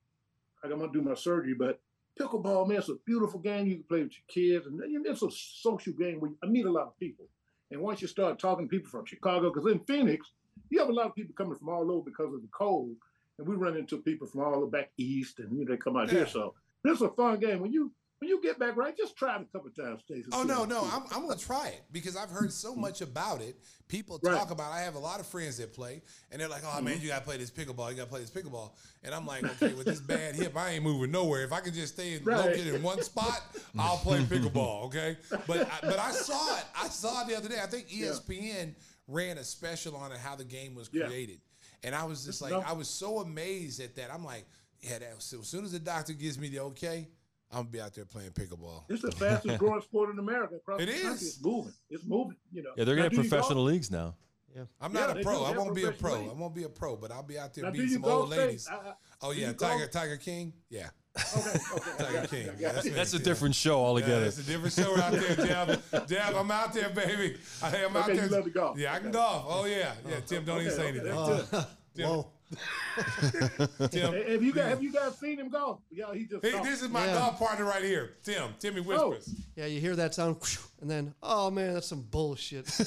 I'm gonna do my surgery. But pickleball, man, it's a beautiful game. You can play with your kids, and it's a social game where I meet a lot of people. And once you start talking to people from Chicago, because in Phoenix, you have a lot of people coming from all over because of the cold, and we run into people from all the back east, and you know they come out Yeah. here. So this is a fun game. When you when you get back right, just try it a couple times, Stacey. Oh no, no, I'm, I'm gonna try it because I've heard so much about it. People talk Right. about. I have a lot of friends that play, and they're like, "Oh man, Mm-hmm. you gotta play this pickleball. You gotta play this pickleball." And I'm like, "Okay, with this bad hip, I ain't moving nowhere. If I can just stay in, Right. located in one spot, I'll play pickleball." Okay, but I, but I saw it. I saw it the other day. I think ESPN ran a special on it, how the game was Yeah. created, and I was just like, No. I was so amazed at that. I'm like, yeah, that, so as soon as the doctor gives me the okay, I'm gonna be out there playing pickleball. It's the fastest growing sport in America. Across It the country. It's moving. It's moving. You know. Yeah, they're Now, gonna have professional leagues now. Yeah. I'm Yeah, not a pro. I won't be a pro. professional I won't be a pro, but I'll be out there Now, beating some old ladies. I- I- Oh yeah, Tiger golf? Tiger King. Yeah, Okay, okay. Tiger. King. I Yeah, that's That's a Yeah. different show Yeah, altogether. it's a different show out there, Jeff. Jeff, I'm out there, baby. Hey, I'm out Okay, there. you love to golf. Yeah, I can Okay. golf. Oh yeah, yeah. Tim, don't even say okay, anything. that's good. Uh, Tim, Whoa. Tim. Have you guys have you guys seen him go? Yeah, he just. Hey, this is my Yeah. golf partner right here, Tim. Timmy oh. Whispers. Yeah, you hear that sound, and then, oh man, that's some bullshit.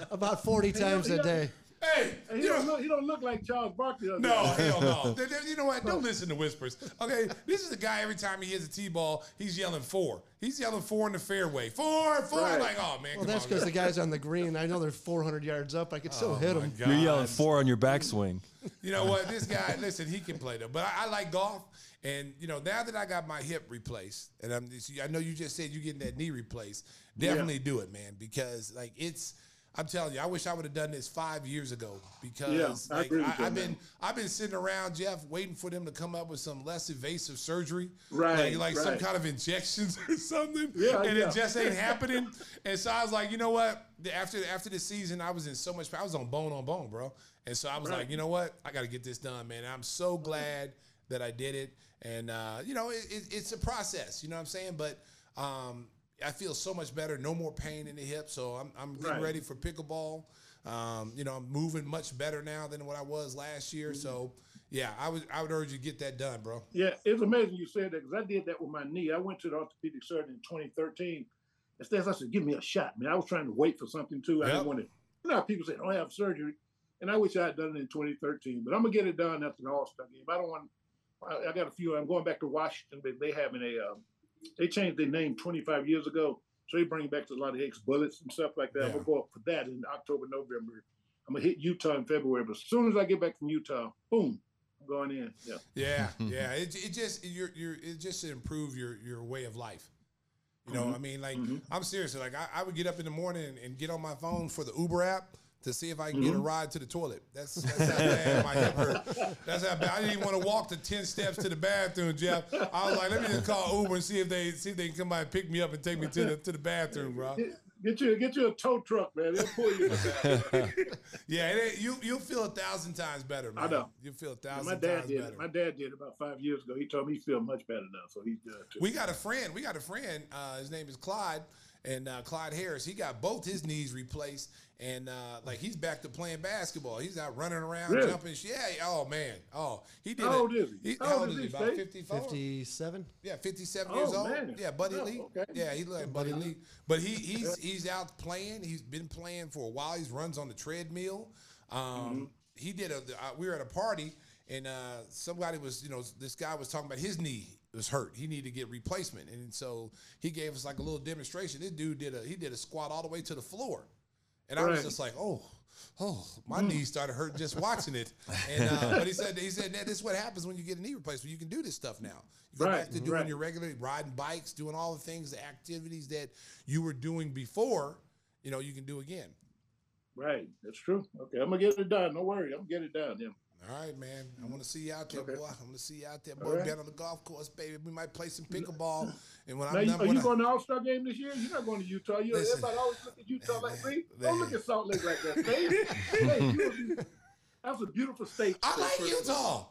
About 40 times a day. Hey, Hey, he you don't look. He don't look like Charles Barkley. No, hell no. Th- th- You know what? Don't listen to whispers. Okay, this is a guy. Every time he hits a t-ball, he's yelling four. He's yelling four in the fairway. Four, four. Right. Like, oh man, Well, that's because the guy's on the green. I know they're 400 yards up. I could still Oh, hit my him. God. You're yelling four on your backswing. You know what? This guy, listen, he can play though. But I, I like golf, and you know, now that I got my hip replaced, and I'm, I know you just said you're getting that knee replaced. Definitely do it, man, because like it's. I'm telling you, I wish I would have done this five years ago because Yeah, like, I, have been man. I've been sitting around Jeff waiting for them to come up with some less invasive surgery, Right, Like, like some kind of injections or something, Yeah, and yeah. it just ain't happening. And so I was like, you know what? After after the season, I was in so much. Pain, I was on bone on bone, bro. And so I was Right. like, you know what? I got to get this done, man. I'm so glad that I did it. And uh, you know, it, it, it's a process. You know what I'm saying? But um, I feel so much better. No more pain in the hip. So I'm I'm getting Right. ready for pickleball. Um, you know, I'm moving much better now than what I was last year. So yeah, I would I would urge you to get that done, bro. Yeah, it's amazing you said that because I did that with my knee. I went to the orthopedic surgeon in 2013. Instead, I said, "Give me a shot, man." I was trying to wait for something too. I Yep. didn't want to. You know, people say, "Don't have surgery." and I wish I had done it in 2013. But I'm gonna get it done after the All Star game. I don't want. I, I got a few. I'm going back to Washington. But they having a. Um, they changed their name 25 years ago, so they bring back a lot of ex bullets and stuff like that. Yeah. I'm gonna go up for that in October, November. I'm gonna hit Utah in February. But as soon as I get back from Utah, boom, I'm going in. Yeah. Yeah, yeah. It, it just you're you're it just to improve your your way of life. You know, mm-hmm. I mean, like mm-hmm. I'm serious. Like I, I would get up in the morning and, and get on my phone for the Uber app to see if I can get a ride to the toilet. That's that's how bad my hip hurt. That's how bad. I didn't even want to walk the ten steps to the bathroom, Jeff. I was like, let me just call Uber and see if they see if they can come by and pick me up and take me to the to the bathroom, bro. Get, you get you a tow truck, man. They'll pull you. in the back. Yeah, it, you you'll feel a thousand times better, man. I know. You'll feel a my thousand dad times did better. it. My dad did about five years ago. He told me he feel much better now, so he's good too. We got a friend. We got a friend. Uh, his name is Clyde, and uh, Clyde Harris. He got both his knees replaced, and uh, like he's back to playing basketball. He's out running around, Really? jumping. Yeah. Oh man. Oh, he did. How it. old is he? How, old is he? About Steve? 54? 57? Yeah, 57 Oh, years old. man. Yeah, Buddy Oh, Lee. okay. Yeah, he like Buddy Lee. But he he's he's out playing. He's been playing for a while. He runs on the treadmill. Um, Mm-hmm. He did a. Uh, we were at a party and uh, somebody was, you know, this guy was talking about his knee was hurt. He needed to get replacement, and so he gave us like a little demonstration. This dude did a he did a squat all the way to the floor, and I was Mm. just like, oh. Oh, my knees started hurting just watching it. And uh, but he said he said "Ned, this is what happens when you get a knee replacement. You can do this stuff now. You go Right, back to doing right. your regular riding bikes, doing all the things, the activities that you were doing before. You know, you can do again. Right, that's true. Okay, I'm gonna get it done. Don't worry, I'm gonna get it done. Yeah. All right, man. I want to see you out there, Okay. boy. I want to see you out there, boy. right. Bet on the golf course, baby. We might play some pickleball. And when Now, I'm you, done, are you I- going to All Star game this year? You're not going to Utah. You Listen. everybody always look at Utah like, see, Man. don't look at Salt Lake like that. Steve. Hey, you would be- that's a beautiful state. I like Utah.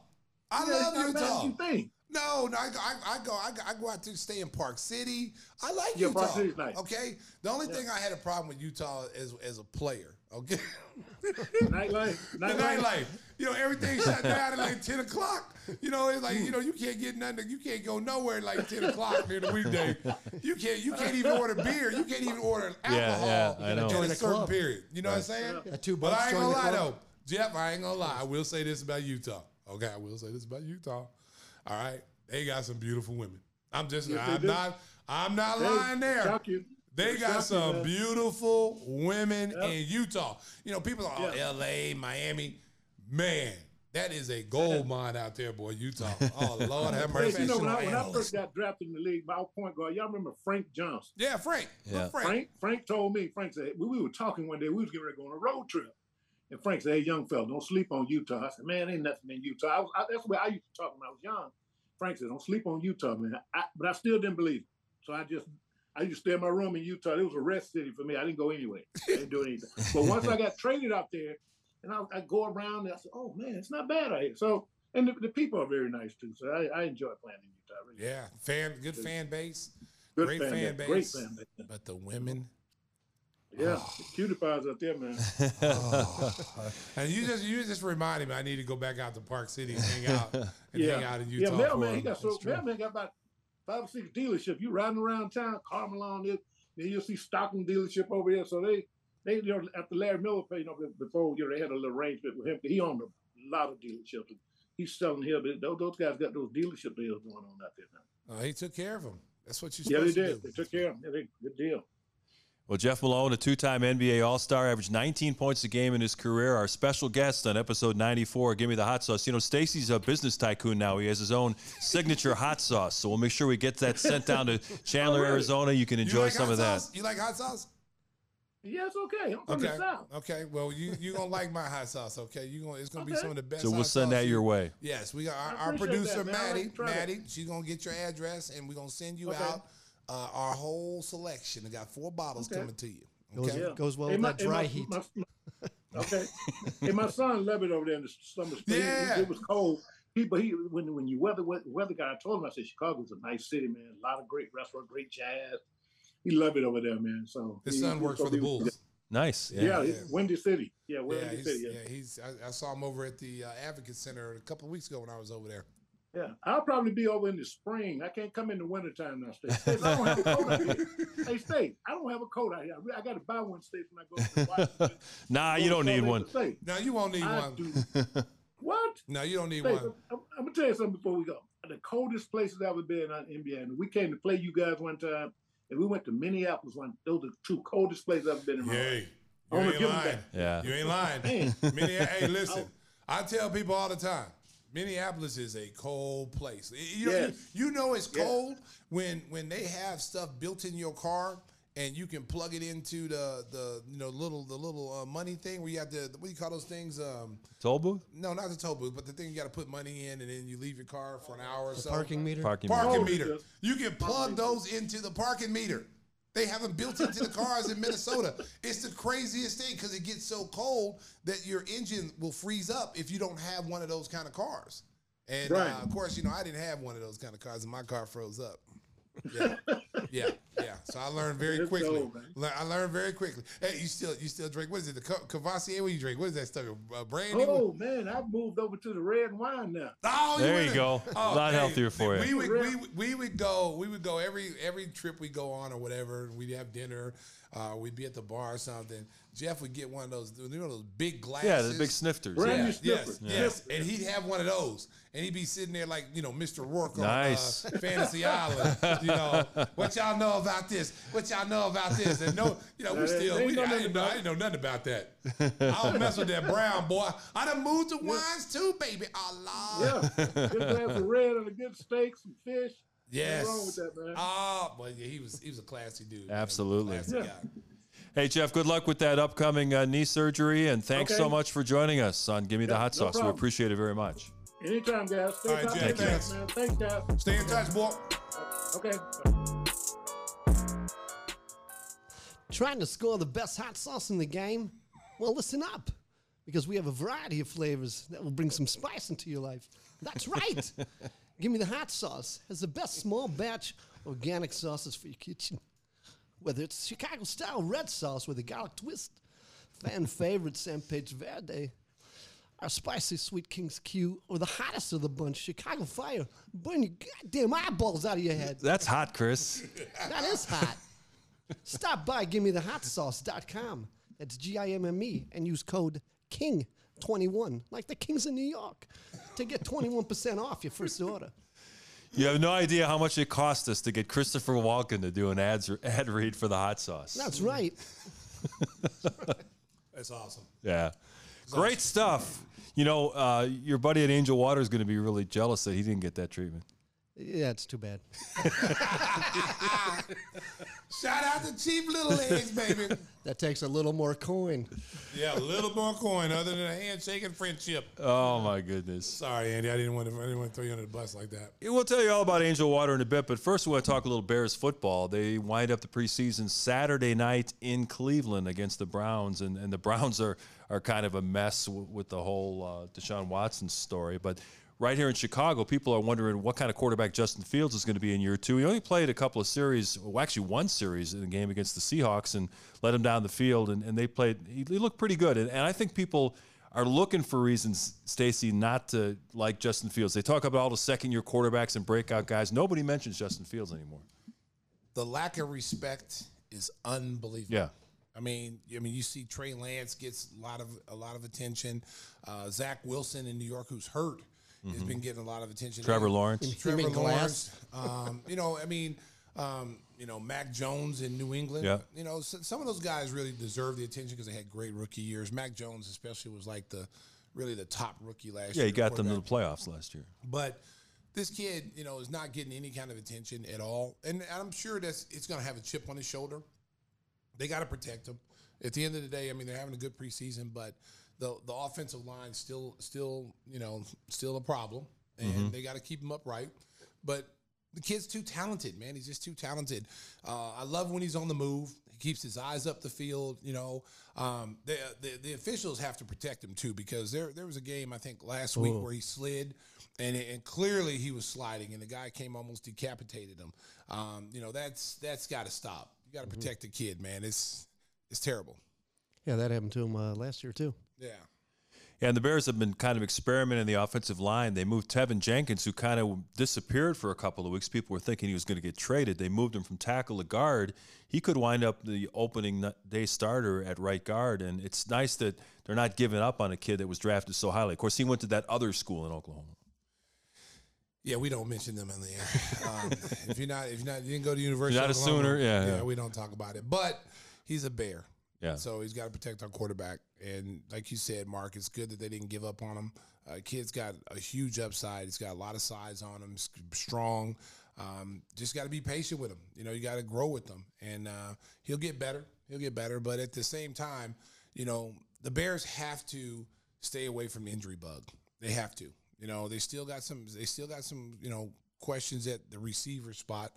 I Yeah, love it's not bad Utah. You think? No, no, I, go- I, I go, I go, I go out to stay in Park City. I like Yeah, Utah. Park City's nice. Okay, the only thing I had a problem with Utah as as a player. Okay, Nightlife. the Nightlife. nightlife. You know, everything shut down at like ten o'clock. You know, it's like you know you can't get nothing. You can't go nowhere at like ten o'clock during the weekday. You can't. You can't even order beer. You can't even order alcohol yeah, I know. in a certain club. period. You know what I'm saying? Yeah, two But I ain't join gonna lie club. though, Jeff. I ain't gonna lie. I will say this about Utah. Okay, I will say this about Utah. All right, they got some beautiful women. I'm just. Yes, I'm not. I'm not They lying there. Shock you. They They got some beautiful women Yeah. in Utah. You know, people are oh, Yeah. L.A., Miami. Man, that is a gold mine out there, boy. Utah. Oh Lord, have mercy. you know, when I, when I first got drafted in the league, my point guard, y'all remember Frank Johnson? yeah, Frank. Yeah. Frank. Frank, Frank told me, Frank said, we, we were talking one day, we was getting ready to go on a road trip. And Frank said, hey, young fella, don't sleep on Utah. I said, man, ain't nothing in Utah. I was, I, that's the way I used to talk when I was young. Frank said, don't sleep on Utah, man. I, but I still didn't believe it. So I just, I used to stay in my room in Utah. It was a rest city for me. I didn't go anywhere. I didn't do anything. but once I got traded out there, and I, I go around and I said, oh, man, it's not bad out here. So, and the, the people are very nice, too. So I, I enjoy playing in Utah. Really Yeah, fan, good fan base. Good great fan fan base. Great fan base. But the women. Yeah, oh. cutie pies out there, man. Oh. And you just you just reminded me I need to go back out to Park City and hang out and yeah, hang out in Utah. yeah. Mailman, he got so Mailman got about five or six dealerships. You riding around town, Karl Malone, this, then you'll see Stockton dealership over here. So they, they, you know, after Larry Miller, you know, before you know, they had a little arrangement with him. He owned a lot of dealerships. He's selling here, but those, those guys got those dealership deals going on out there now. Uh, he took care of them. That's what you're Yeah, they did. do. They took care of him. Yeah, they, good deal. Well, Jeff Malone, a two time NBA All Star, averaged 19 points a game in his career. Our special guest on episode 94, Give Me the Hot Sauce. You know, Stacey's a business tycoon now. He has his own signature hot sauce. So we'll make sure we get that sent down to Chandler, oh, really? Arizona. You can You enjoy like some hot of that. You like hot sauce? Yeah, it's okay. I'm from Okay. the South. Okay. Well, you you gonna like my hot sauce? Okay. You gonna it's gonna be some of the best. So we'll hot send sauce that your way. Yes, we got our, our producer that, man. Like Maddie. to. Maddie, she's gonna get your address, and we're gonna send you Okay. out uh, our whole selection. I got four bottles Okay. coming to you. Goes, Okay. Yeah. goes well Hey, with my- that dry my- heat. my- my- okay. hey, my son loved it over there in the summer. spring. Yeah. It, it was cold. He, but he, when when you weather weather guy, I told him I said Chicago's a nice city, man. A lot of great restaurants, great jazz. He loved it over there, man. So His he- son he- works for the he was- Bulls. Nice. Yeah, Yeah. it's Windy City. Yeah, Yeah, Windy he's, City. yeah. Yeah. he's. I, I saw him over at the uh, Advocate Center a couple of weeks ago when I was over there. Yeah, I'll probably be over in the spring. I can't come in the wintertime now, State. States, I don't have a coat out here. Hey, State, I don't have a coat out here. I got to buy one, State, when I go to Washington. Nah, you don't need one. State. No, you won't need I one. do. What? No, you don't need State, one. I'm, I'm gonna tell you something before we go. The coldest places I've ever been on NBA. And we came to play you guys one time, and we went to Minneapolis. One, those are the two coldest places I've been in. my life. I you wanna ain't give 'em lying. back. Yeah. You ain't lying. Man. Minne- hey, listen. I tell people all the time, Minneapolis is a cold place. You know, Yes. you, you know it's Yeah. cold when when they have stuff built in your car and you can plug it into the the you know little the little uh, money thing where you have to what do you call those things? Um, Toll booth? no, not the toll booth, but the thing you got to put money in and then you leave your car for an hour or so. Parking meter. Parking Parking Oh, meter. You can plug those into the parking meter. They have them built into the cars in Minnesota. It's the craziest thing because it gets so cold that your engine will freeze up if you don't have one of those kind of cars. And Right. uh, of course, you know, I didn't have one of those kind of cars, and my car froze up. Yeah, yeah, yeah. So I learned very It's quickly. old, I learned very quickly. Hey, you still you still drink? What is it? The Ca- Courvoisier? What you drink? What is that stuff? Uh, brandy? Oh man, I've moved over to the red wine now. Oh, There went you in- go. A lot healthier for we you. Would, we, would- we would go. We would go every every trip we go on or whatever. We'd have dinner. Uh, we'd be at the bar or something. Jeff would get one of those, you know, those big glasses. Yeah, the big snifters. Brand Yeah. new Yes, sniffer. yes, and he'd have one of those, and he'd be sitting there like you know Mr. Rourke Nice. on uh, Fantasy Island. You know what y'all know about this? What y'all know about this? And no, you know we still we, ain't know I, nothing didn't know, I about didn't know nothing about that. I don't mess with that brown boy. I done moved to wines too, baby. Allah. Yeah, just have the red and a good steak, some fish. Yes. Nothing wrong with that, man. Oh, but yeah, he was he was a classy dude. Absolutely. Classy Yeah. guy. Hey, Jeff, good luck with that upcoming uh, knee surgery, and thanks Okay. so much for joining us on Give Me the Yeah, Hot no Sauce. we appreciate it very much. Anytime, guys. Stay All right, top Jeff, of the thanks. man. Thanks, guys. Stay in touch, boy. Okay. Trying to score the best hot sauce in the game? Well, listen up, because we have a variety of flavors that will bring some spice into your life. That's right. Give me the hot sauce. Has the best small batch organic sauces for your kitchen. Whether it's Chicago style red sauce with a garlic twist, fan favorite San Pedro Verde, our spicy sweet King's Q, or the hottest of the bunch, Chicago Fire, burn your goddamn eyeballs out of your head. That's hot, Chris. That is hot. Stop by gimmethehotsauce.com. That's G I M M E and use code KING21, like the Kings of New York, to get 21% off your first order. You have no idea how much it cost us to get Christopher Walken to do an ads, ad read for the hot sauce. That's right. That's awesome. Yeah. Great stuff. You know, uh, your buddy at Angel Water is going to be really jealous that he didn't get that treatment. Yeah, it's too bad. Shout out to Cheap Little Legs, baby. That takes a little more coin. yeah, a little more coin other than a handshake and friendship. Oh, my goodness. Sorry, Andy. I didn't want to. I didn't want to throw you under the bus like that. Yeah, We'll tell you all about Angel Water in a bit, but first we want to talk a little Bears football. They wind up the preseason Saturday night in Cleveland against the Browns, and, and the Browns are, are kind of a mess w- with the whole uh, Deshaun Watson story. But right here in Chicago, people are wondering what kind of quarterback Justin Fields is going to be in year two. He only played a couple of series, well, actually one series in the game against the Seahawks, and let him down the field, and, and they played. He, he looked pretty good, and, and I think people are looking for reasons, Stacey, not to like Justin Fields. They talk about all the second year quarterbacks and breakout guys. Nobody mentions Justin Fields anymore. The lack of respect is unbelievable. Yeah. I mean, I mean, you see Trey Lance gets a lot of a lot of attention. Uh, Zach Wilson in New York, who's hurt, has been getting a lot of attention. Mm-hmm. Trevor Lawrence. Trevor mean Lawrence. Um, you know, I mean, um, you know, Mac Jones in New England. Yeah. You know, s some of those guys really deserve the attention because they had great rookie years. Mac Jones, especially, was like the really the top rookie last Yeah, year. Yeah, he got them to the playoffs last year. But this kid, you know, is not getting any kind of attention at all, and I'm sure that's it's going to have a chip on his shoulder. They got to protect him. At the end of the day, I mean, they're having a good preseason, but the the offensive line still still you know still a problem, and they got to keep him upright. But the kid's too talented, man. He's just too talented. Uh, I love when he's on the move. He keeps his eyes up the field. You know, um, the, the the officials have to protect him too because there there was a game I think last week where he slid, and and clearly he was sliding, and the guy came almost decapitated him. Um, you know, that's that's got to stop. You got to protect the kid, man. It's it's terrible. Yeah, that happened to him uh, last year, too. Yeah. And the Bears have been kind of experimenting in the offensive line. They moved Teven Jenkins, who kind of disappeared for a couple of weeks. People were thinking he was going to get traded. They moved him from tackle to guard. He could wind up the opening day starter at right guard. And it's nice that they're not giving up on a kid that was drafted so highly. Of course, he went to that other school in Oklahoma. Yeah, we don't mention them in the air. Um, if you're not, if you're not, you didn't go to University. You're not of a Oklahoma, Sooner, yeah, yeah. we don't talk about it. But he's a bear. Yeah. So he's got to protect our quarterback. And like you said, Mark, it's good that they didn't give up on him. Uh, kid's got a huge upside. He's got a lot of size on him. Strong. Um, just got to be patient with him. You know, you got to grow with him, and uh, he'll get better. He'll get better. But at the same time, you know, the Bears have to stay away from the injury bug. They have to. You know, they still got some. They still got some. You know, questions at the receiver spot.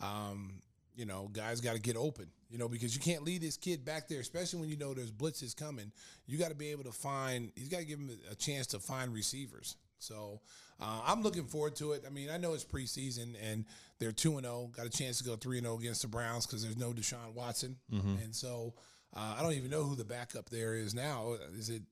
Um, you know, guys got to get open, you know, because you can't leave this kid back there, especially when you know there's blitzes coming. You got to be able to find, he's got to give him a chance to find receivers. So uh, I'm looking forward to it. I mean, I know it's preseason and they're 2 and 0, got a chance to go 3 and 0 against the Browns because there's no Deshaun Watson. And so uh, I don't even know who the backup there is now. Is it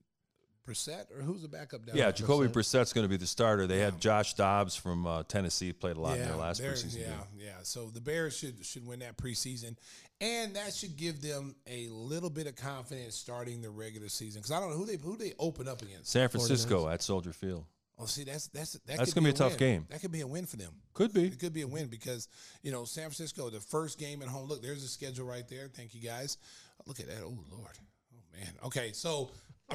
Brissett or who's the backup down Yeah? Jacoby Brissett's going to be the starter. They had Josh Dobbs from uh, Tennessee played a lot in their last preseason Yeah, game. yeah. So the Bears should should win that preseason, and that should give them a little bit of confidence starting the regular season. Because I don't know who they who they open up against. San Francisco at Soldier Field. Oh, see, that's that's that That's gonna be a tough win. game. That could be a win for them. Could be. It could be a win because you know San Francisco, the first game at home. Look, there's a schedule right there. Thank you guys. Look at that. Oh Lord. Oh man. Okay, so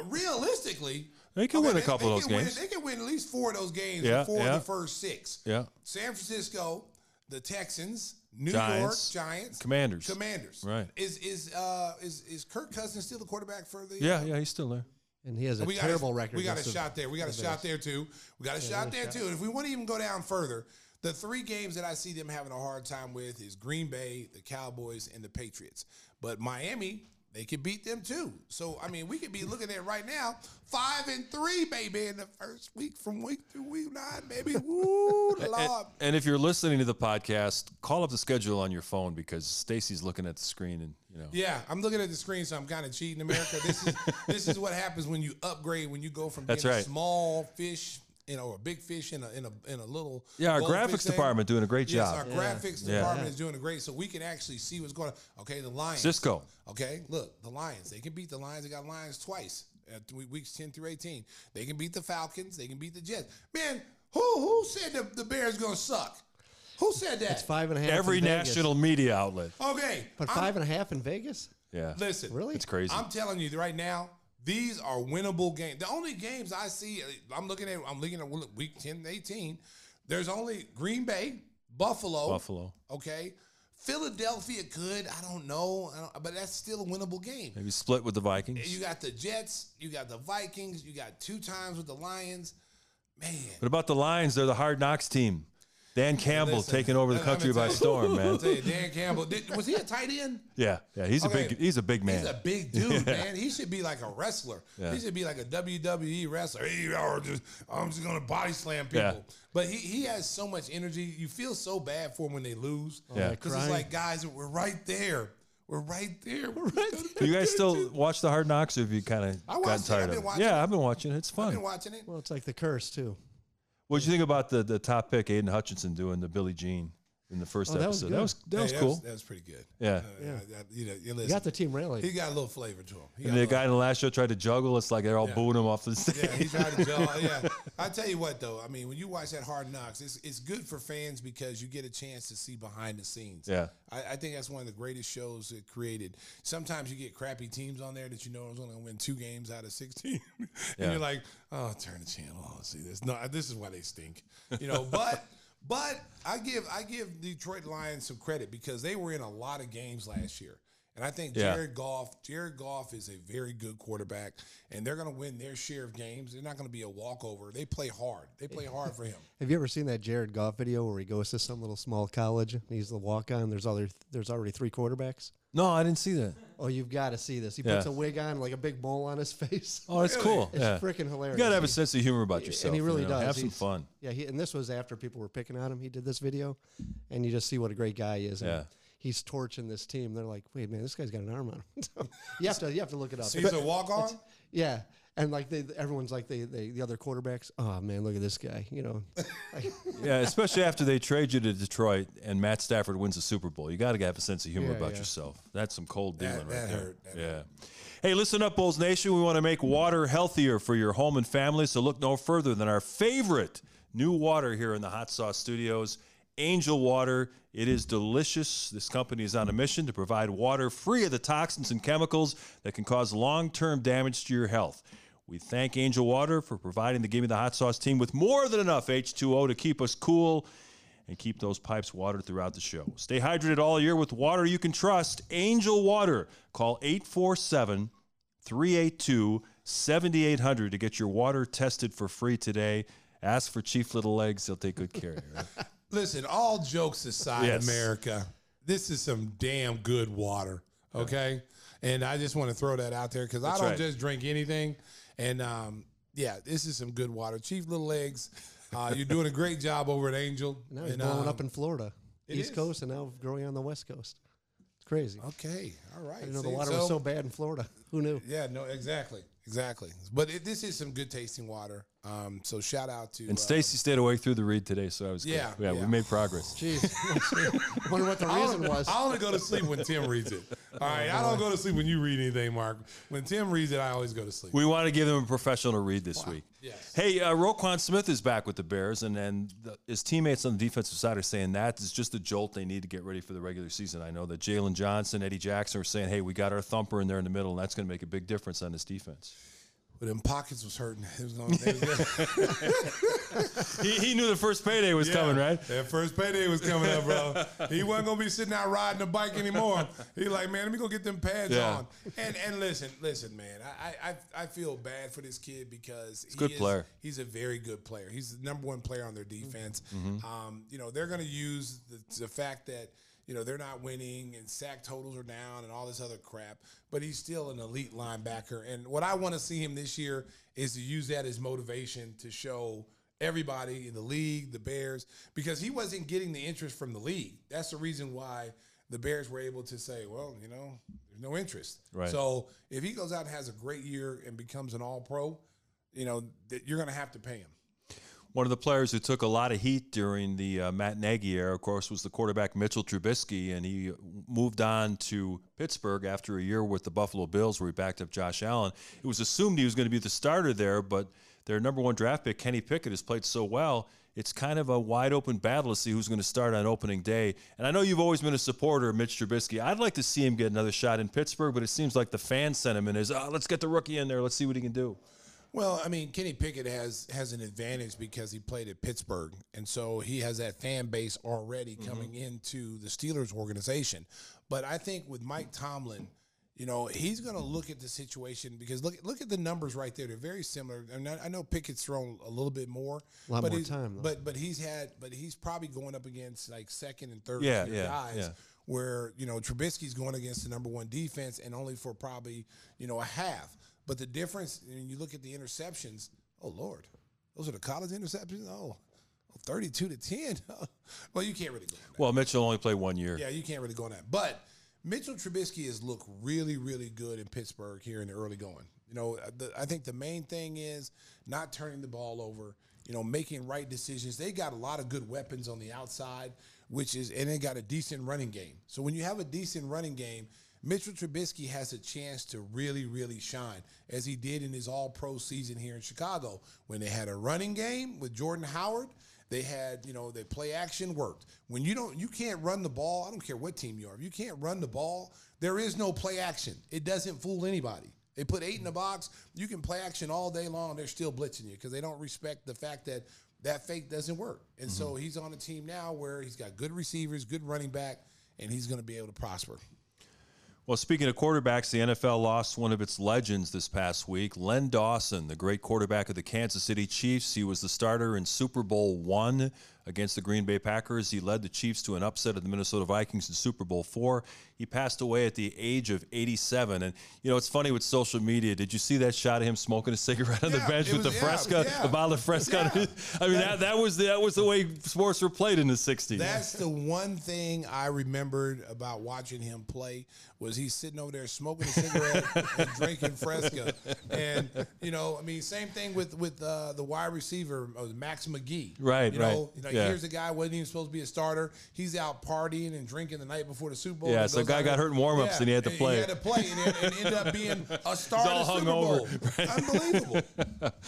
realistically, They can okay, win a couple of those can win- games. they can win at least four of those games Yeah, before yeah. the first six. Yeah. San Francisco, the Texans, New Giants, York Giants, Commanders. Commanders. Right. Is is uh is is Kirk Cousins still the quarterback for the? Yeah, uh, yeah, he's still there. And he has a we got terrible a, record. We got a shot there. We got a shot Bears. there too. We got a shot there too. And if we want to even go down further, the three games that I see them having a hard time with is Green Bay, the Cowboys, and the Patriots. But Miami, they could beat them too. So I mean, we could be looking at right now five and three, baby, in the first week from week to week nine, baby. Woo, And, and if you're listening to the podcast, call up the schedule on your phone because Stacey's looking at the screen and you know. Yeah, I'm looking at the screen, so I'm kind of cheating, America. This is this is what happens when you upgrade, when you go from That's right. small fish, you know, a big fish in a in a in a little. Yeah, our goldfish graphics thing. department doing a great Yes, job. our graphics Yeah. department is doing a great, so we can actually see what's going on. Okay, the Lions. Cisco. Okay, look, the Lions. They can beat the Lions. They got Lions twice at th- weeks ten through eighteen. They can beat the Falcons. They can beat the Jets. Man, who who said the, the Bears going to suck? Who said that? It's five and a half. Every in Vegas. national media outlet. Okay, But I'm- five and a half in Vegas? Yeah. Listen, Really? It's crazy. I'm telling you right now, these are winnable games. The only games I see, uh, I'm looking at, I'm looking at week 10 and 18. There's only Green Bay, Buffalo, Buffalo. Okay, Philadelphia could, I don't know, I don't, but that's still a winnable game. Maybe split with the Vikings. You got the Jets, you got the Vikings, you got two times with the Lions. Man, What about the Lions? They're the hard knocks team. Dan Campbell Listen, taking over the let- let me country by you- storm, man. I'll tell you, Dan Campbell, did, was he a tight end? Yeah, yeah. He's Okay. a big. He's a big man. He's a big dude, man. He should be like a wrestler. Yeah. He should be like a WWE wrestler. Hey, y'all just, I'm just gonna body slam people. Yeah. But he, he has so much energy. You feel so bad for him when they lose. Yeah. Because it's like, guys, we're right there. We're right there. We're right Do you guys still watch the Hard Knocks, or have you kind of I gotten watched it. tired I've of it? watching Yeah, it. I've been watching it. It's fun. I've been watching it. Well, it's like the curse, too. What did you think about the the top pick, Aidan Hutchinson, doing the Billie Jean in the first Oh, that episode? good. that was that Hey, was that cool. Was, that was pretty good. Yeah. Uh, Yeah. I- I- you know, you You got the team rally. he got a little flavor to him. He and the guy in the last show tried to juggle. It's like they're all Yeah. booing him off the stage. Yeah, he tried to jump. Yeah, I tell you what though. I mean, when you watch that Hard Knocks, it's it's good for fans because you get a chance to see behind the scenes. Yeah. I, I think that's one of the greatest shows it created. Sometimes you get crappy teams on there that you know is only going to win two games out of sixteen, and Yeah. you're like, oh, turn the channel. Oh, see this. No, this is why they stink. You know, but. But I give I give Detroit Lions some credit because they were in a lot of games last year. And I think Yeah. Jared Goff, Jared Goff is a very good quarterback, and they're going to win their share of games. They're not going to be a walkover. They play hard. They play hard for him. Have you ever seen that Jared Goff video where he goes to some little small college and he's the walk on? There's other there's already three quarterbacks. No, I didn't see that. Oh, you've got to see this. He Yeah. puts a wig on, like a big bowl on his face. Oh, that's cool. It's yeah. freaking hilarious. You gotta have a He- sense of humor about yourself. and he really you know? does. Have some He's- fun. Yeah, he, and this was after people were picking on him. He did this video, and you just see what a great guy he is. and Yeah. he's torching this team. They're like, "Wait, man, this guy's got an arm on him." You have to you have to look it up. So he's a walk on. Yeah, and like they, everyone's like they, they the other quarterbacks. Oh man, look at this guy. You know, Yeah, especially after they trade you to Detroit and Matt Stafford wins the Super Bowl. You got to have a sense of humor Yeah, about yeah. yourself. That's some cold That- dealing right that there. hurt. That yeah. Hey, listen up, Bulls Nation. We want to make water healthier for your home and family, so look no further than our favorite new water here in the Hot Sauce Studios, Angel Water. It is delicious. This company is on a mission to provide water free of the toxins and chemicals that can cause long-term damage to your health. We thank Angel Water for providing the Give Me the Hot Sauce team with more than enough H2O to keep us cool and keep those pipes watered throughout the show. Stay hydrated all year with water you can trust. Angel Water. Call 847 382 7800 to get your water tested for free today. Ask for Chief Little Legs, he'll take good care of you. right? Listen, all jokes aside, Yes. America, this is some damn good water. Okay. And I just want to throw that out there because I don't right. just drink anything. And um, yeah, this is some good water. Chief Little Legs, uh, you're doing a great job over at Angel. now he's And, blowing um, up in Florida, East is. Coast, and now growing on the West Coast. It's crazy. Okay. All right. I didn't know the water was so bad in Florida. Who knew? Yeah, no, exactly. Exactly. But it, this is some good tasting water. Um, so shout out to And uh, Stacey stayed awake through the read today, so I was. Yeah, yeah, yeah. we made progress. Jeez, wonder what the reason only, was. I only go to sleep when Tim reads it. All right, I don't go to sleep when you read anything, Mark. When Tim reads it, I always go to sleep. We want to give them a professional read this week. Yes. Hey, uh, Roquan Smith is back with the Bears, and, and the, his teammates on the defensive side are saying that is just a jolt they need to get ready for the regular season. I know that Jaylon Johnson, Eddie Jackson are saying, hey, we got our thumper in there in the middle, and that's going to make a big difference on this defense. But them pockets was hurting. It was gonna, was he, he knew the first payday was coming, right? That first payday was coming up, bro. he wasn't gonna be sitting out riding a bike anymore. He like, man, let me go get them pads Yeah. on. And and listen, listen, man. I, I I feel bad for this kid because he's a good player. He's a very good player. He's the number one player on their defense. Mm-hmm. Um, you know, they're gonna use the, the fact that. You know, they're not winning and sack totals are down and all this other crap, but he's still an elite linebacker. And what I want to see him this year is to use that as motivation to show everybody in the league, the Bears, because he wasn't getting the interest from the league. That's the reason why the Bears were able to say, well, you know, there's no interest. Right. So if he goes out and has a great year and becomes an all pro, you know, that you're going to have to pay him. One of the players who took a lot of heat during the uh, Matt Nagy era, of course, was the quarterback Mitchell Trubisky, and he moved on to Pittsburgh after a year with the Buffalo Bills, where he backed up Josh Allen. It was assumed he was going to be the starter there, but their number one draft pick, Kenny Pickett, has played so well. It's kind of a wide open battle to see who's going to start on opening day. And I know you've always been a supporter of Mitch Trubisky. I'd like to see him get another shot in Pittsburgh, but it seems like the fan sentiment is, oh, let's get the rookie in there. Let's see what he can do. Well, I mean, Kenny Pickett has has an advantage because he played at Pittsburgh, and so he has that fan base already mm-hmm. coming into the Steelers organization. But I think with Mike Tomlin, you know, he's going to look at the situation because look look at the numbers right there; they're very similar. And I, I know Pickett's thrown a little bit more, A lot but more he's- time, though. But but he's had, but he's probably going up against like second and third Yeah, yeah, guys yeah. where you know Trubisky's going against the number one defense and only for probably you know a half. But the difference when you look at the interceptions, oh lord, those are the college interceptions. Oh, 32 to 10. well, you can't really go. On that. Well, Mitchell only played one year. Yeah, you can't really go on that. But Mitchell Trubisky has looked really, really good in Pittsburgh here in the early going. You know, uh, the, I think the main thing is not turning the ball over. You know, making right decisions. They got a lot of good weapons on the outside, which is, and they got a decent running game. So when you have a decent running game, Mitchell Trubisky has a chance to really, really shine, as he did in his All Pro season here in Chicago when they had a running game with Jordan Howard. They had, you know, the play action worked. When you don't, you can't run the ball. I don't care what team you are. If you can't run the ball, there is no play action. It doesn't fool anybody. They put eight in the box. You can play action all day long. They're still blitzing you because they don't respect the fact that that fake doesn't work. And so mm-hmm. he's on a team now where he's got good receivers, good running back, and he's going to be able to prosper. Well, speaking of quarterbacks, the NFL lost one of its legends this past week. Len Dawson, the great quarterback of the Kansas City Chiefs. He was the starter in Super Bowl one against the Green Bay Packers. He led the Chiefs to an upset of the Minnesota Vikings in Super Bowl four. He passed away at the age of 87. And, you know, it's funny with social media. Did you see that shot of him smoking a cigarette on the bench it with the was- yeah, Fresca, yeah. the bottle of Fresca? Yeah. I mean, that, that, was the, that was the way sports were played in the 60s. That's the one thing I remembered about watching him play was he's sitting over there smoking a cigarette and drinking Fresca. And you know, I mean, same thing with with uh, the wide receiver uh, Max McGee. Right, you right. know, you know, Yeah. here's a guy wasn't even supposed to be a starter. He's out partying and drinking the night before the Super Bowl. Yeah, so guy got hurt in warm-ups and he had to play. He had to play and, and ended up being a star all in the hung Super over. Bowl. Unbelievable.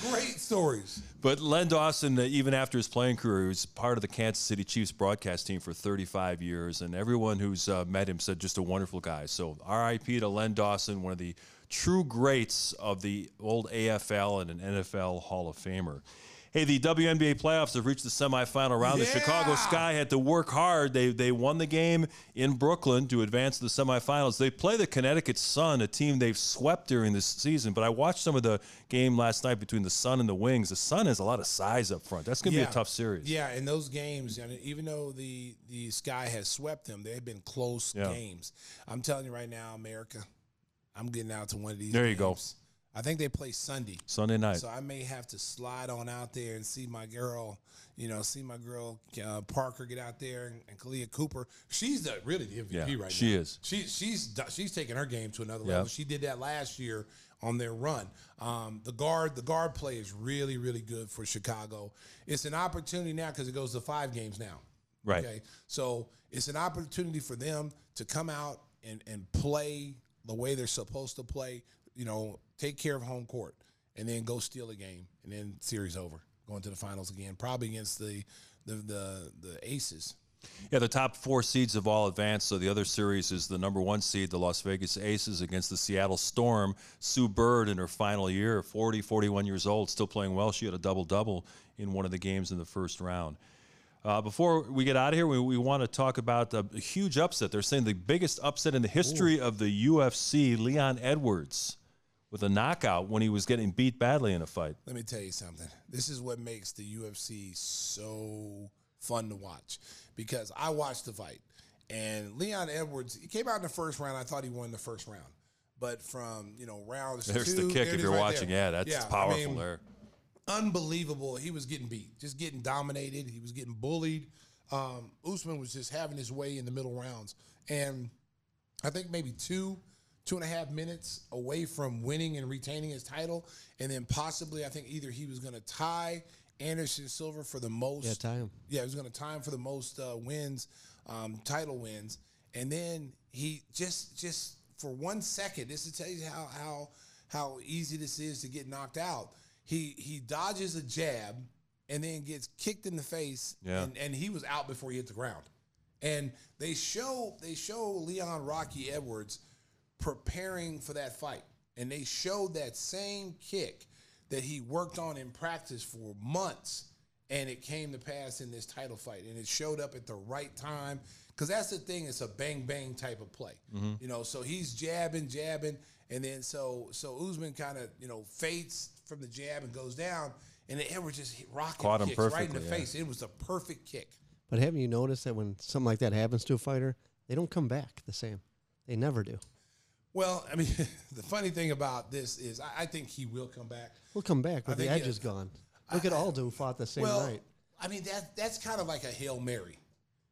Great stories. But Len Dawson, uh, even after his playing career, he was part of the Kansas City Chiefs broadcast team for 35 years, and everyone who's uh, met him said just a wonderful guy. So R.I.P. to Len Dawson, one of the true greats of the old AFL and an NFL Hall of Famer. Hey, the WNBA playoffs have reached the semifinal round. Yeah. The Chicago Sky had to work hard. They they won the game in Brooklyn to advance to the semifinals. They play the Connecticut Sun, a team they've swept during this season. But I watched some of the game last night between the Sun and the Wings. The Sun has a lot of size up front. That's going to be a tough series. Yeah, in those games, and even though the the Sky has swept them, they've been close Yeah. games. I'm telling you right now, America, I'm getting out to one of these. There you go. I think they play Sunday. Sunday night. So I may have to slide on out there and see my girl, you know, see my girl uh, Parker get out there and, and Kahleah Copper. She's the really the MVP Yeah, right she now. She is. She she's she's taking her game to another Yeah. level. She did that last year on their run. Um, the guard the guard play is really really good for Chicago. It's an opportunity now because it goes to five games now. Right. Okay. So it's an opportunity for them to come out and, and play the way they're supposed to play, you know, take care of home court and then go steal a game and then series over. Going to the finals again, probably against the the the, the aces. Yeah, the top four seeds have all advanced. So the other series is the number one seed, the Las Vegas Aces, against the Seattle Storm. Sue Bird in her final year, 40, 41 years old, still playing well. She had a double double in one of the games in the first round. Uh, before we get out of here, we, we want to talk about a, huge upset. They're saying the biggest upset in the history of the UFC, Leon Edwards, with a knockout when he was getting beat badly in a fight. Let me tell you something. This is what makes the UFC so fun to watch because I watched the fight and Leon Edwards, he came out in the first round. I thought he won the first round. But from, you know, rounds There's two, the kick there if you're right watching. there. Yeah, that's Yeah, I powerful mean, there. unbelievable. He was getting beat, just getting dominated. He was getting bullied. Um, Usman was just having his way in the middle rounds, and I think maybe two, two and a half minutes away from winning and retaining his title, and then possibly I think either he was going to tie Anderson Silva for the most. Yeah, tie him. Yeah, he was going to tie him for the most uh, wins, um, title wins, and then he just just for one second. This to tell you how how how easy this is to get knocked out. He he dodges a jab and then gets kicked in the face, Yeah. and, and he was out before he hit the ground. And they show they show Leon Rocky Edwards preparing for that fight, and they showed that same kick that he worked on in practice for months, and it came to pass in this title fight, and it showed up at the right time. Because that's the thing; it's a bang bang type of play, mm-hmm. you know. So he's jabbing, jabbing, and then so so Usman kind of you know fades from the jab and goes down, and then Edwards just hit rocket Caught him kicks right in the yeah. face. It was a perfect kick. But haven't you noticed that when something like that happens to a fighter, they don't come back the same? They never do. Well, I mean, the funny thing about this is I, I think he will come back. We'll come back, but the edge is gone. Look at Aldo who fought the same well, night. I mean that that's kind of like a hail mary.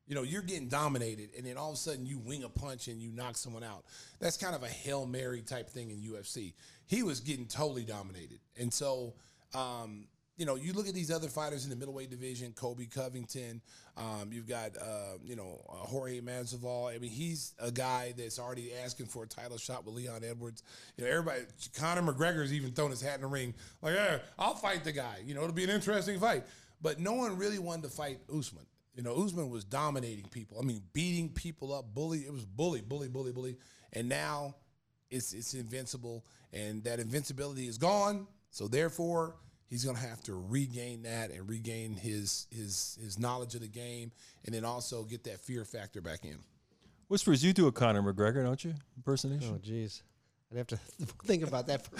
You know, you're getting dominated, and then all of a sudden you wing a punch and you knock someone out. That's kind of a hail mary type thing in UFC. He was getting totally dominated, and so um, you know, you look at these other fighters in the middleweight division, Colby Covington. Um, you've got uh, you know uh, Jorge Masvidal. I mean, he's a guy that's already asking for a title shot with Leon Edwards. You know, everybody. Conor McGregor's even thrown his hat in the ring, like, "Yeah, I'll fight the guy." You know, it'll be an interesting fight. But no one really wanted to fight Usman. You know, Usman was dominating people. I mean, beating people up, bully. It was bully, bully, bully, bully. And now it's it's invincible, and that invincibility is gone. So therefore, he's going to have to regain that and regain his his his knowledge of the game, and then also get that fear factor back in. Whispers, you do a Conor McGregor, don't you? Impersonation. Oh, jeez. I'd have to think about that for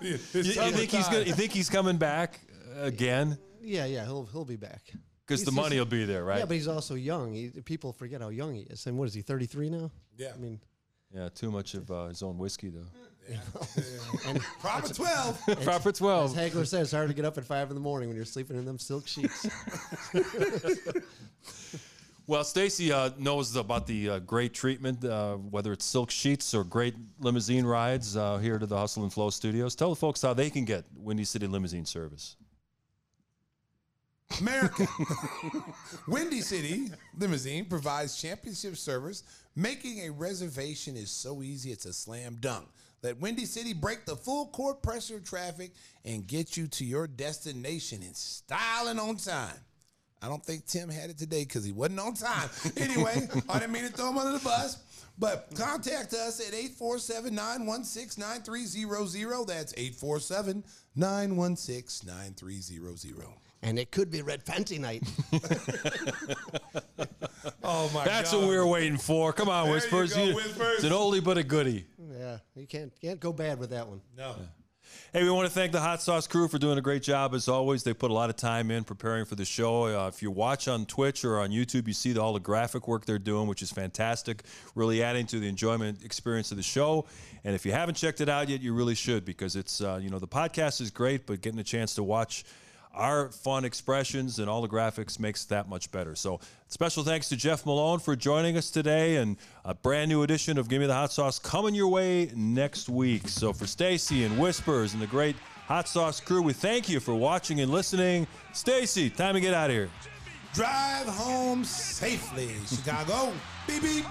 you, you think he's gonna, You think he's coming back again? Yeah, yeah, he'll he'll be back. because the money will be there, right? Yeah, but he's also young. He, people forget how young he is. And what is he? Thirty three now. Yeah. I mean, yeah, too much of uh, his own whiskey though. Proper 12. Proper 12. as twelve. Hagler says, it's hard to get up at five in the morning when you're sleeping in them silk sheets. Well, Stacey uh, knows about the uh, great treatment, uh, whether it's silk sheets or great limousine rides uh, here to the Hustle and Flow studios. Tell the folks how they can get Windy City limousine service. America. Windy City Limousine provides championship service. Making a reservation is so easy, it's a slam dunk. Let Windy City break the full court pressure of traffic and get you to your destination in style and on time. I don't think Tim had it today because he wasn't on time. Anyway, I didn't mean to throw him under the bus. But contact us at 847 916 9300. That's 847 916 9300. and it could be red fancy night. Oh, my That's God. what we were waiting for. Come on, There you Whispers. go, You- Whispers. It's an oldie but a goodie. Yeah, you can't can't go bad with that one. No. Hey, we want to thank the Hot Sauce crew for doing a great job as always. They put a lot of time in preparing for the show. Uh, if you watch on Twitch or on YouTube, you see all the graphic work they're doing, which is fantastic, really adding to the enjoyment experience of the show. And if you haven't checked it out yet, you really should because it's uh, you know the podcast is great, but getting a chance to watch our fun expressions and all the graphics makes that much better. So special thanks to Jeff Malone for joining us today and a brand new edition of Give Me the Hot Sauce coming your way next week. So for Stacey and Whispers and the great Hot Sauce crew, we thank you for watching and listening. Stacey, time to get out of here. Drive home safely, Chicago. Beep beep.